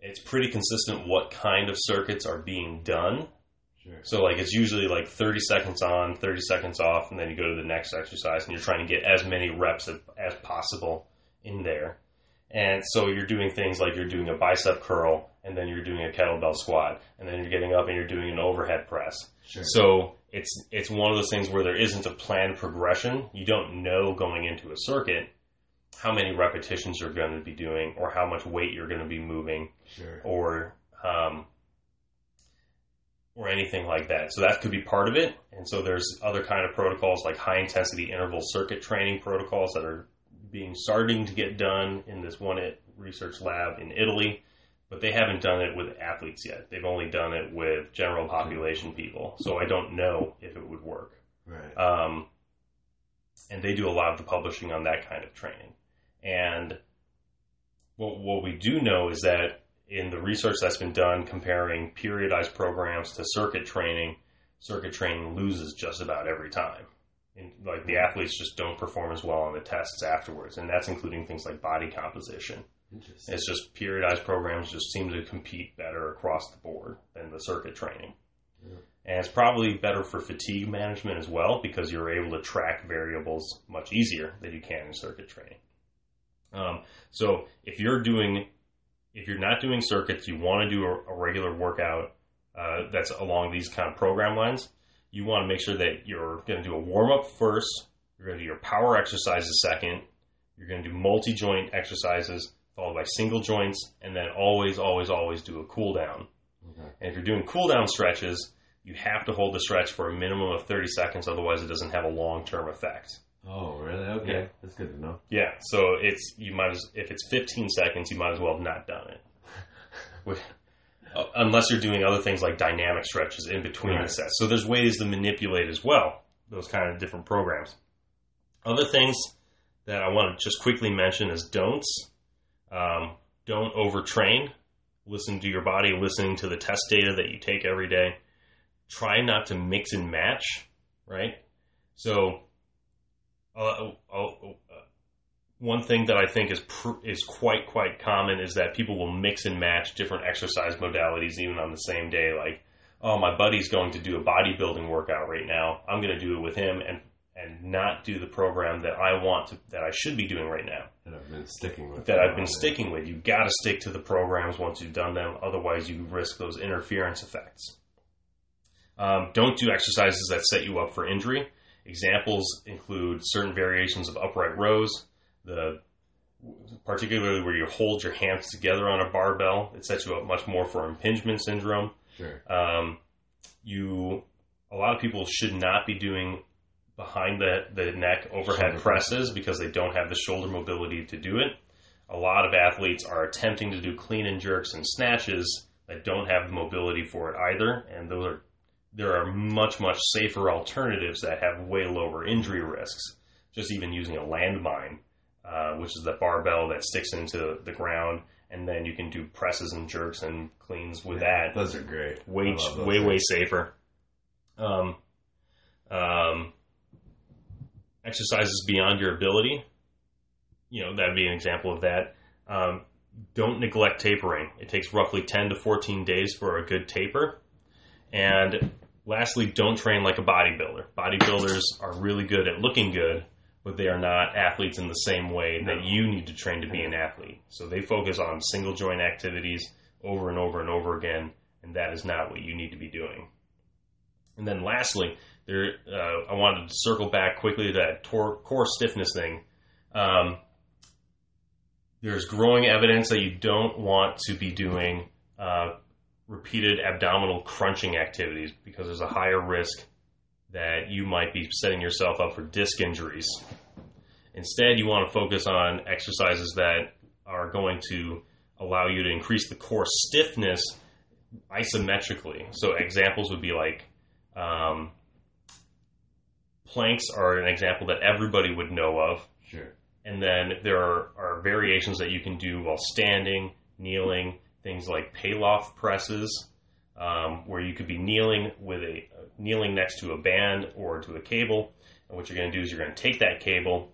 it's pretty consistent what kind of circuits are being done. Sure. So, like, it's usually like 30 seconds on, 30 seconds off, and then you go to the next exercise, and you're trying to get as many reps as, as possible in there. And so you're doing things like you're doing a bicep curl, and then you're doing a kettlebell squat, and then you're getting up and you're doing an overhead press. Sure. So it's it's one of those things where there isn't a planned progression. You don't know going into a circuit how many repetitions you're going to be doing, or how much weight you're going to be moving, sure. or um, or anything like that. So that could be part of it. And so there's other kind of protocols like high intensity interval circuit training protocols that are being starting to get done in this one research lab in Italy, but they haven't done it with athletes yet. They've only done it with general population people. So I don't know if it would work. Right. Um, and they do a lot of the publishing on that kind of training. And what, what we do know is that in the research that's been done comparing periodized programs to circuit training, circuit training loses just about every time. And, like the athletes just don't perform as well on the tests afterwards, and that's including things like body composition. Interesting. It's just periodized programs just seem to compete better across the board than the circuit training. Yeah. And it's probably better for fatigue management as well because you're able to track variables much easier than you can in circuit training. Um, so if you're doing, if you're not doing circuits, you want to do a, a regular workout uh, that's along these kind of program lines. You want to make sure that you're going to do a warm up first. You're going to do your power exercises second. You're going to do multi joint exercises followed by single joints, and then always, always, always do a cool down. Okay. And if you're doing cool down stretches, you have to hold the stretch for a minimum of 30 seconds, otherwise, it doesn't have a long term effect. Oh, really? Okay. Yeah. That's good to know. Yeah, so it's you might as if it's 15 seconds, you might as well have not done it. With- uh, Unless you're doing other things like dynamic stretches in between the sets. So there's ways to manipulate as well those kind of different programs. Other things that I want to just quickly mention is don'ts. Um, don't overtrain. Listen to your body, listening to the test data that you take every day. Try not to mix and match, right? So, uh, uh, uh, one thing that I think is pr- is quite quite common is that people will mix and match different exercise modalities even on the same day. Like, oh, my buddy's going to do a bodybuilding workout right now. I'm going to do it with him and and not do the program that I want to that I should be doing right now That I've been sticking with. that I've been sticking with. You've got to stick to the programs once you've done them, otherwise you risk those interference effects. Um, don't do exercises that set you up for injury. Examples include certain variations of upright rows, the particularly where you hold your hands together on a barbell. It sets you up much more for impingement syndrome. Sure. Um, you, a lot of people should not be doing behind the, the neck overhead Shoulder presses because they don't have the shoulder mobility to do it. A lot of athletes are attempting to do clean and jerks and snatches that don't have the mobility for it either, and those are there are much much safer alternatives that have way lower injury risks. Just even using a landmine, uh, which is the barbell that sticks into the ground, and then you can do presses and jerks and cleans with that Those are great. way way things. way safer. Um, um, exercises beyond your ability, you know, that'd be an example of that. Um, don't neglect tapering. It takes roughly 10 to 14 days for a good taper. And lastly, don't train like a bodybuilder. Bodybuilders are really good at looking good, but they are not athletes in the same way that you need to train to be an athlete. So they focus on single joint activities over and over and over again, and that is not what you need to be doing. And then lastly, there uh, I wanted to circle back quickly to that tor- core stiffness thing. Um, there's growing evidence that you don't want to be doing uh, repeated abdominal crunching activities because there's a higher risk that you might be setting yourself up for disc injuries. Instead, you want to focus on exercises that are going to allow you to increase the core stiffness isometrically. So, examples would be like um, planks are an example that everybody would know of. Sure. And then there are, are variations that you can do while standing, kneeling, things like Pallof presses, um, where you could be kneeling with a uh, kneeling next to a band or to a cable. And what you're going to do is you're going to take that cable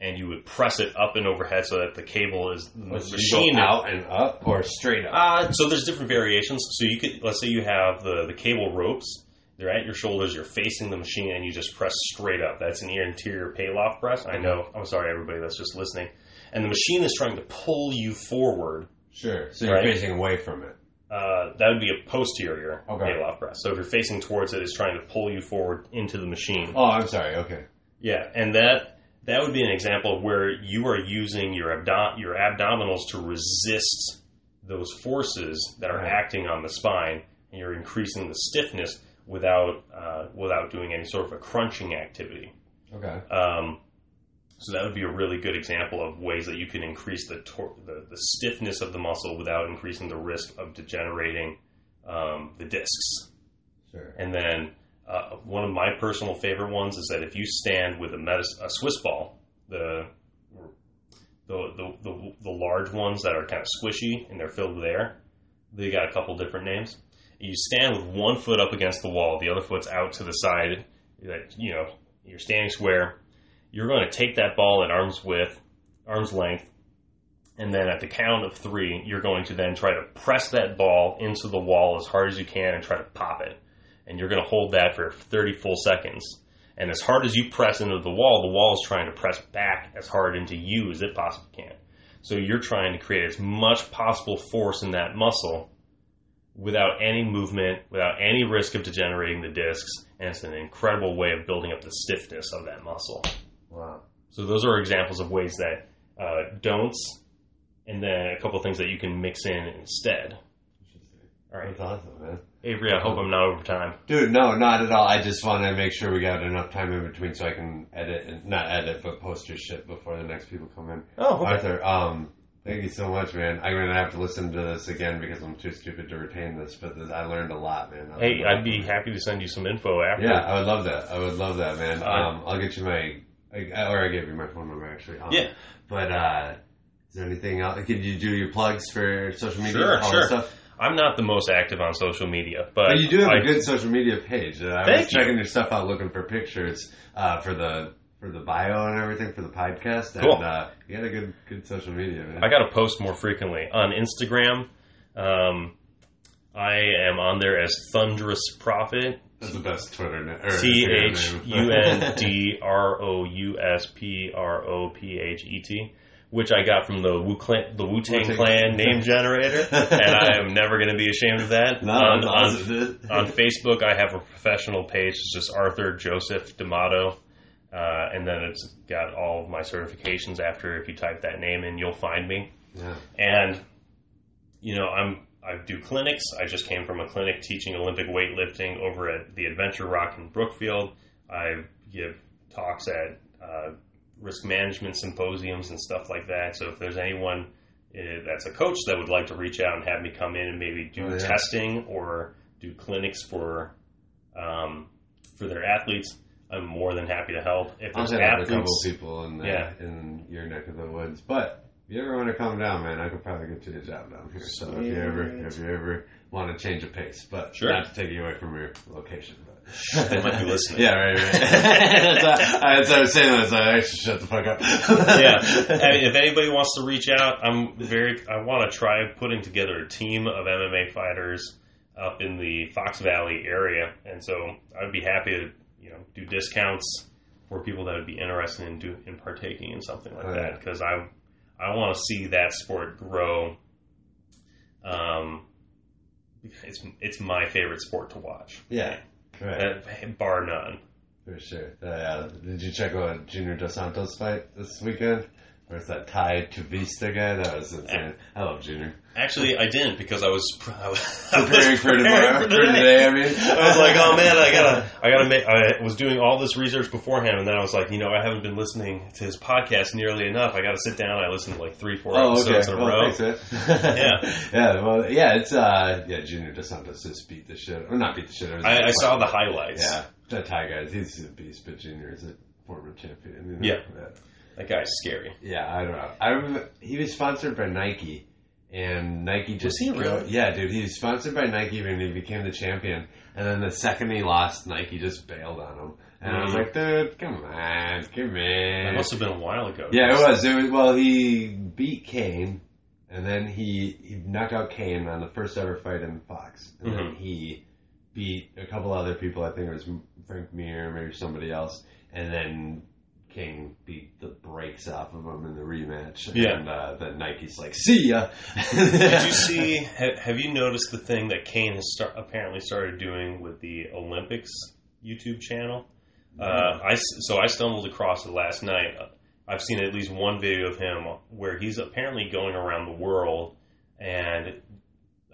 and you would press it up and overhead so that the cable is the machine out and up or straight up? uh, so there's different variations. So you could let's say you have the the cable ropes. They're at your shoulders. You're facing the machine, and you just press straight up. That's an interior Pallof press. I know. I'm sorry, everybody that's just listening. And the machine is trying to pull you forward. Sure. So you're Right. facing away from it. Uh, that would be a posterior Okay. Press. So if you're facing towards it, it's trying to pull you forward into the machine. Oh, I'm sorry. Okay. Yeah, and that that would be an example of where you are using your abdom- your abdominals to resist those forces that are Right. acting on the spine, and you're increasing the stiffness without uh, without doing any sort of a crunching activity. Okay. Um, so that would be a really good example of ways that you can increase the, tor- the the stiffness of the muscle without increasing the risk of degenerating um, the discs. Sure. And then uh, one of my personal favorite ones is that if you stand with a, medis- a Swiss ball, the, the the the the large ones that are kind of squishy and they're filled with air, they got a couple different names. You stand with one foot up against the wall, the other foot's out to the side. That you know you're standing square. You're going to take that ball at arm's width, arm's length, and then at the count of three, you're going to then try to press that ball into the wall as hard as you can and try to pop it. And you're going to hold that for 30 full seconds. And as hard as you press into the wall, the wall is trying to press back as hard into you as it possibly can. So you're trying to create as much possible force in that muscle without any movement, without any risk of degenerating the discs. And it's an incredible way of building up the stiffness of that muscle. Wow. So those are examples of ways that uh, don'ts, and then a couple things that you can mix in instead. All right, That's awesome, man. Avery. I hope I'm not over time. Dude, no, not at all. I just want to make sure we got enough time in between so I can edit and not edit, but post your shit before the next people come in. Oh, Arthur, um, thank you so much, man. I'm gonna have to listen to this again because I'm too stupid to retain this, but this, I learned a lot, man. Hey, learned a lot I'd be happy to send you some info after. Yeah, I would love that. I would love that, man. Uh, Um, I'll get you my, I, or I gave you my phone number actually. Um, Yeah. But uh, is there anything else? Could you do your plugs for social media? Sure, all that sure. Stuff? I'm not the most active on social media, but, But you do have I, a good social media page. Uh, I Thank was you. checking your stuff out, looking for pictures uh, for the for the bio and everything for the podcast. And, Cool. uh, you got a good good social media, man. I got to post more frequently on Instagram. Um, I am on there as Thunderous Prophet. That's the best Twitter name. T Instagram H. U N D R O U S P R O P H E T, which I got from the Wu Clan, the Wu Tang Clan name generator, and I am never going to be ashamed of that. No, on, on, on Facebook, I have a professional page. It's just Arthur Joseph D'Amato. Uh, and then it's got all of my certifications after. If you type that name in, you'll find me. yeah. And you know, I'm I do clinics. I just came from a clinic teaching Olympic weightlifting over at the Adventure Rock in Brookfield. I give talks at uh, risk management symposiums and stuff like that. So if there's anyone uh, that's a coach that would like to reach out and have me come in and maybe do Oh, yeah. testing or do clinics for um, for their athletes, I'm more than happy to help. If I'll there's hit a couple people in the, Yeah. in your neck of the woods, but if you ever want to calm down, man, I could probably get you a job down here. So if you ever if you ever want to change a pace, but Sure. not to take you away from your location. But. They might be listening. yeah, right, right. that's, what, that's what I was saying. I was like, I should shut the fuck up. yeah. I mean, if anybody wants to reach out, I'm very. I want to try putting together a team of MMA fighters up in the Fox Valley area, and so I'd be happy to you know do discounts for people that would be interested in do in partaking in something like Oh, that yeah. because I I want to see that sport grow. Um, it's it's my favorite sport to watch. Yeah, right. That, bar none. For sure. Uh, did you check out Junior Dos Santos fight this weekend? Or it's that Tai Tuivasa guy? That was insane. I love Junior. Actually, I didn't because I was, I I was Preparing for tomorrow, for today. I mean. I was like, oh man, I gotta, I gotta make. I was doing all this research beforehand, and then I was like, you know, I haven't been listening to his podcast nearly enough. I gotta sit down. I listened to like three, four Oh, okay. episodes in a Well, row. Yeah. yeah, well, yeah, it's, uh, yeah, Junior Dos Santos just beat the shit. Or not beat the shit. It was a I, I saw the highlights. Yeah, that Tai guy, he's a beast, but Junior is a former champion. You know? Yeah. That guy's scary. Yeah, I don't know. I remember he was sponsored by Nike, and Nike just he really? yeah, dude. He was sponsored by Nike when he became the champion, and then the second he lost, Nike just bailed on him. And I was Mhm. like, dude, come on, come That on. must have been a while ago. Yeah, it was. It was. Well, he beat Cain, and then he he knocked out Cain on the first ever fight in Fox, and then Mhm. he beat a couple other people. I think it was Frank Mir, maybe somebody else, and then King beat the brakes off of him in the rematch. Yeah. and uh, then Nike's like, "See ya." Did you see? ha- Have you noticed the thing that Cain has start, apparently started doing with the Olympics YouTube channel? Uh, I s- so I stumbled across it last night. I've seen at least one video of him where he's apparently going around the world and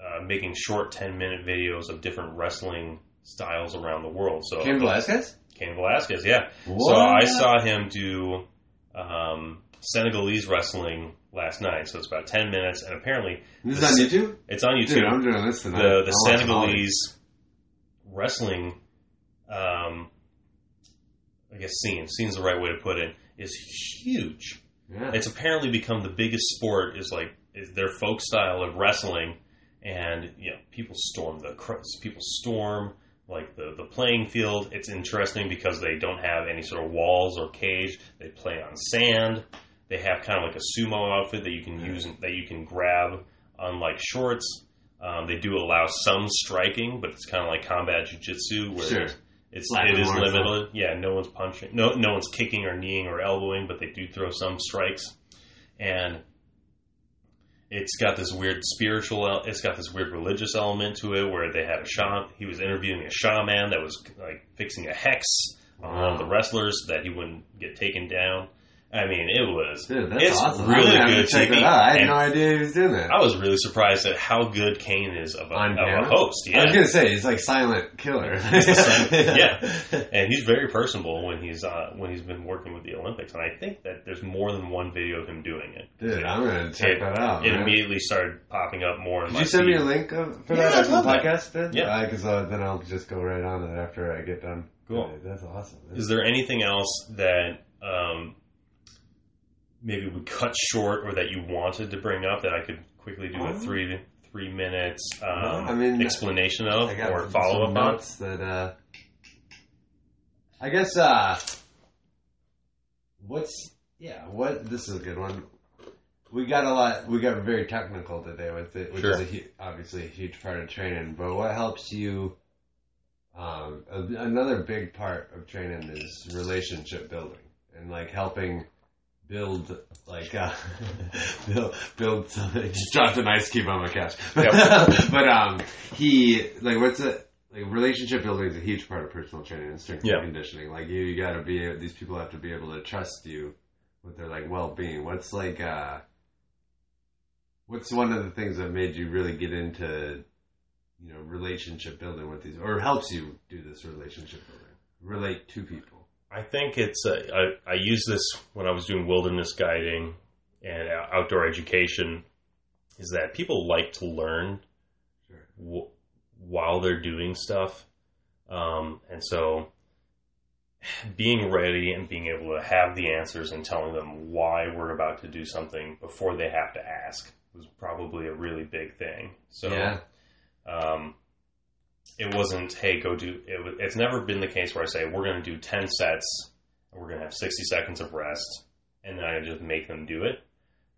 uh, making short ten minute videos of different wrestling styles around the world. So Cain Velasquez? Cain Velasquez, yeah. So I saw him do um, Senegalese wrestling last night. So it's about ten minutes, and apparently This is on YouTube? it's on YouTube. Dude, I'm doing this tonight. the the I want some Senegalese wrestling, um, I guess scene scene's the right way to put it is huge. Yeah. It's apparently become the biggest sport. Is like is their folk style of wrestling, and you know people storm the people storm like the the playing field. It's interesting because they don't have any sort of walls or cage. They play on sand. They have kind of like a sumo outfit that you can use and that you can grab unlike shorts. Um, they do allow some striking, but it's kind of like combat jujitsu where Sure. it's Slapping it is limited. Yeah, no one's punching, no no one's kicking or kneeing or elbowing, but they do throw some strikes, and it's got this weird spiritual. It's got this weird religious element to it where they had a shaman. He was interviewing a shaman that was like fixing a hex on one of the wrestlers that he wouldn't get taken down. I mean, it was Dude, that's it's awesome. really I'm good check TV. that out. I had and no idea he was doing that. I was really surprised at how good Cain is of a, of a host. Yeah, I was gonna say he's like silent killer. yeah, and he's very personable when he's uh, when he's been working with the Olympics, and I think that there's more than one video of him doing it. Dude, I'm gonna check It- that out. It man. immediately started popping up more Did you send me a link of, for Yeah, that I'd after the that. podcast? Then? Yeah. Because uh, then I'll just go right on it after I get done. Cool. Dude, that's awesome. man. Is there anything else that um, maybe we cut short or that you wanted to bring up that I could quickly do a Um, three three minutes um, I mean, explanation of or follow up on? that. Uh, I guess. Uh, what's yeah? What this is a good one. We got a lot. We got very technical today with it, which Sure. is a, hu- obviously a huge part of training. But what helps you? Um, another big part of training is relationship building and like helping build like uh, build build something. Just dropped an ice cube on my couch. Yep. but um, he like what's it? Like relationship building is a huge part of personal training and strength and conditioning. Like you, you got to be these people have to be able to trust you with their like well being. What's like uh, what's one of the things that made you really get into you know relationship building with these, or helps you do this relationship building, relate to people. I think it's uh, I, I use this when I was doing wilderness guiding and outdoor education. Is that people like to learn Sure. w- while they're doing stuff, um, and so being ready and being able to have the answers and telling them why we're about to do something before they have to ask was probably a really big thing. So yeah. um, it wasn't, hey, go do. It, it's never been the case where I say we're going to do ten sets and we're going to have sixty seconds of rest, and then I just make them do it.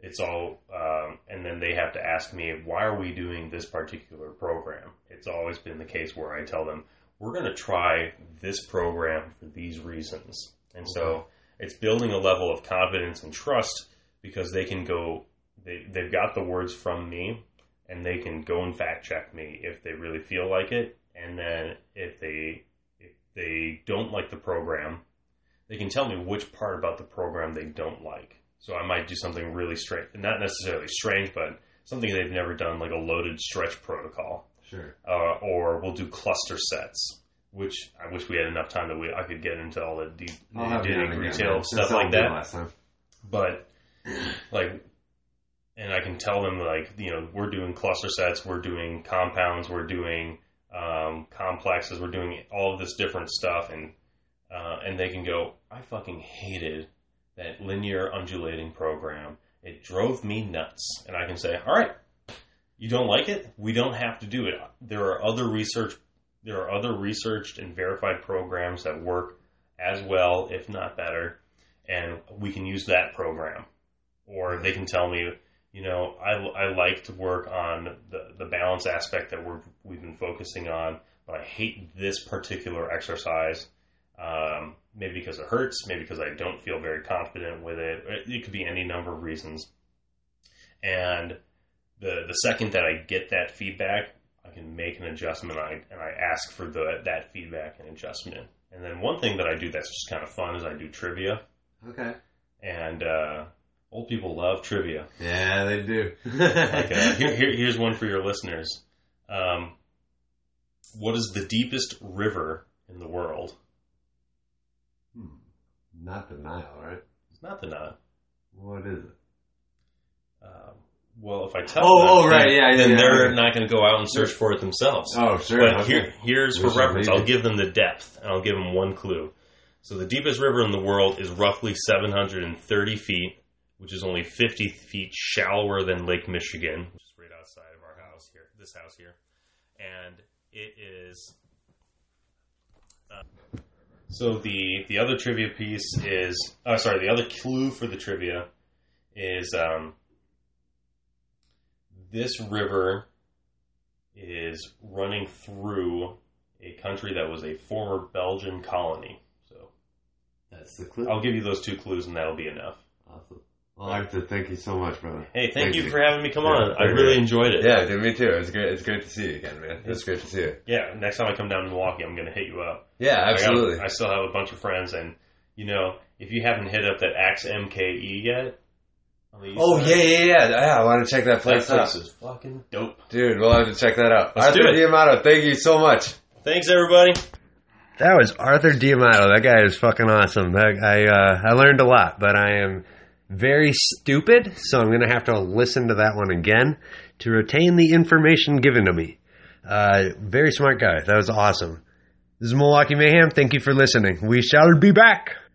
It's all, um, and then they have to ask me why are we doing this particular program. It's always been the case where I tell them we're going to try this program for these reasons, and so it's building a level of confidence and trust because they can go. They, they've got the words from me and they can go and fact check me if they really feel like it. And then if they if they don't like the program, they can tell me which part about the program they don't like. So I might do something really strange, not necessarily strange, but something they've never done, like a loaded stretch protocol, Sure. uh, or we'll do cluster sets. Which I wish we had enough time that we I could get into all the deep I'll have again, detail stuff like that Last time. but like and i can tell them like you know we're doing cluster sets we're doing compounds we're doing um, complexes we're doing all of this different stuff and uh, and they can go i fucking hated that linear undulating program. It drove me nuts. And i can say all right you don't like it? We don't have to do it. There are other research there are other researched and verified programs that work as well if not better and we can use that program. Or they can tell me, you know, I, I like to work on the, the balance aspect that we're, we've been focusing on, but I hate this particular exercise. Um, maybe because it hurts, maybe because I don't feel very confident with it. It, it could be any number of reasons. And the the second that I get that feedback, I can make an adjustment. I, and I ask for the that feedback and adjustment. And then one thing that I do that's just kind of fun is I do trivia Okay. and uh, old people love trivia. Yeah, they do. Like, uh, here, here, here's one for your listeners. Um, what is the deepest river in the world? Hmm. Not the Nile, right? It's not the Nile. What is it? Um, well, if I tell Oh, them, oh, then- right, yeah, yeah, then yeah, they're yeah. not going to go out and search for it themselves. Oh, sure. But okay. here, here's for reference. I'll give them the depth, and I'll give them one clue. So the deepest river in the world is roughly 730 feet, which is only 50 feet shallower than Lake Michigan, which is right outside of our house here, this house here, and it is. Uh, so the the other trivia piece is, oh, sorry, the other clue for the trivia is um, this river is running through a country that was a former Belgian colony. So That's the clue. I'll give you those two clues, and that'll be enough. Awesome. Well, to thank you so much, brother. Hey, thank, Thank you you. for having me come Yeah, on. I really good. enjoyed it. Yeah, dude, me too. It's great. It's great to see you again, man. It's great to see you. Yeah, next time I come down to Milwaukee, I'm going to hit you up. Yeah, I got- absolutely. I, still have a bunch of friends, and you know, if you haven't hit up that Axe MKE yet, on the east Oh side, yeah, yeah, yeah. Yeah, I want to check that that place out, place is fucking dope. dude. We'll have to check that out. Let's Arthur do it. D'Amato, thank you so much. Thanks, everybody. That was Arthur D'Amato. That guy is fucking awesome. That, I uh, I learned a lot, but I am very stupid, so I'm gonna have to listen to that one again to retain the information given to me. Uh, very smart guy. That was awesome. This is Milwaukee Mayhem. Thank you for listening. We shall be back.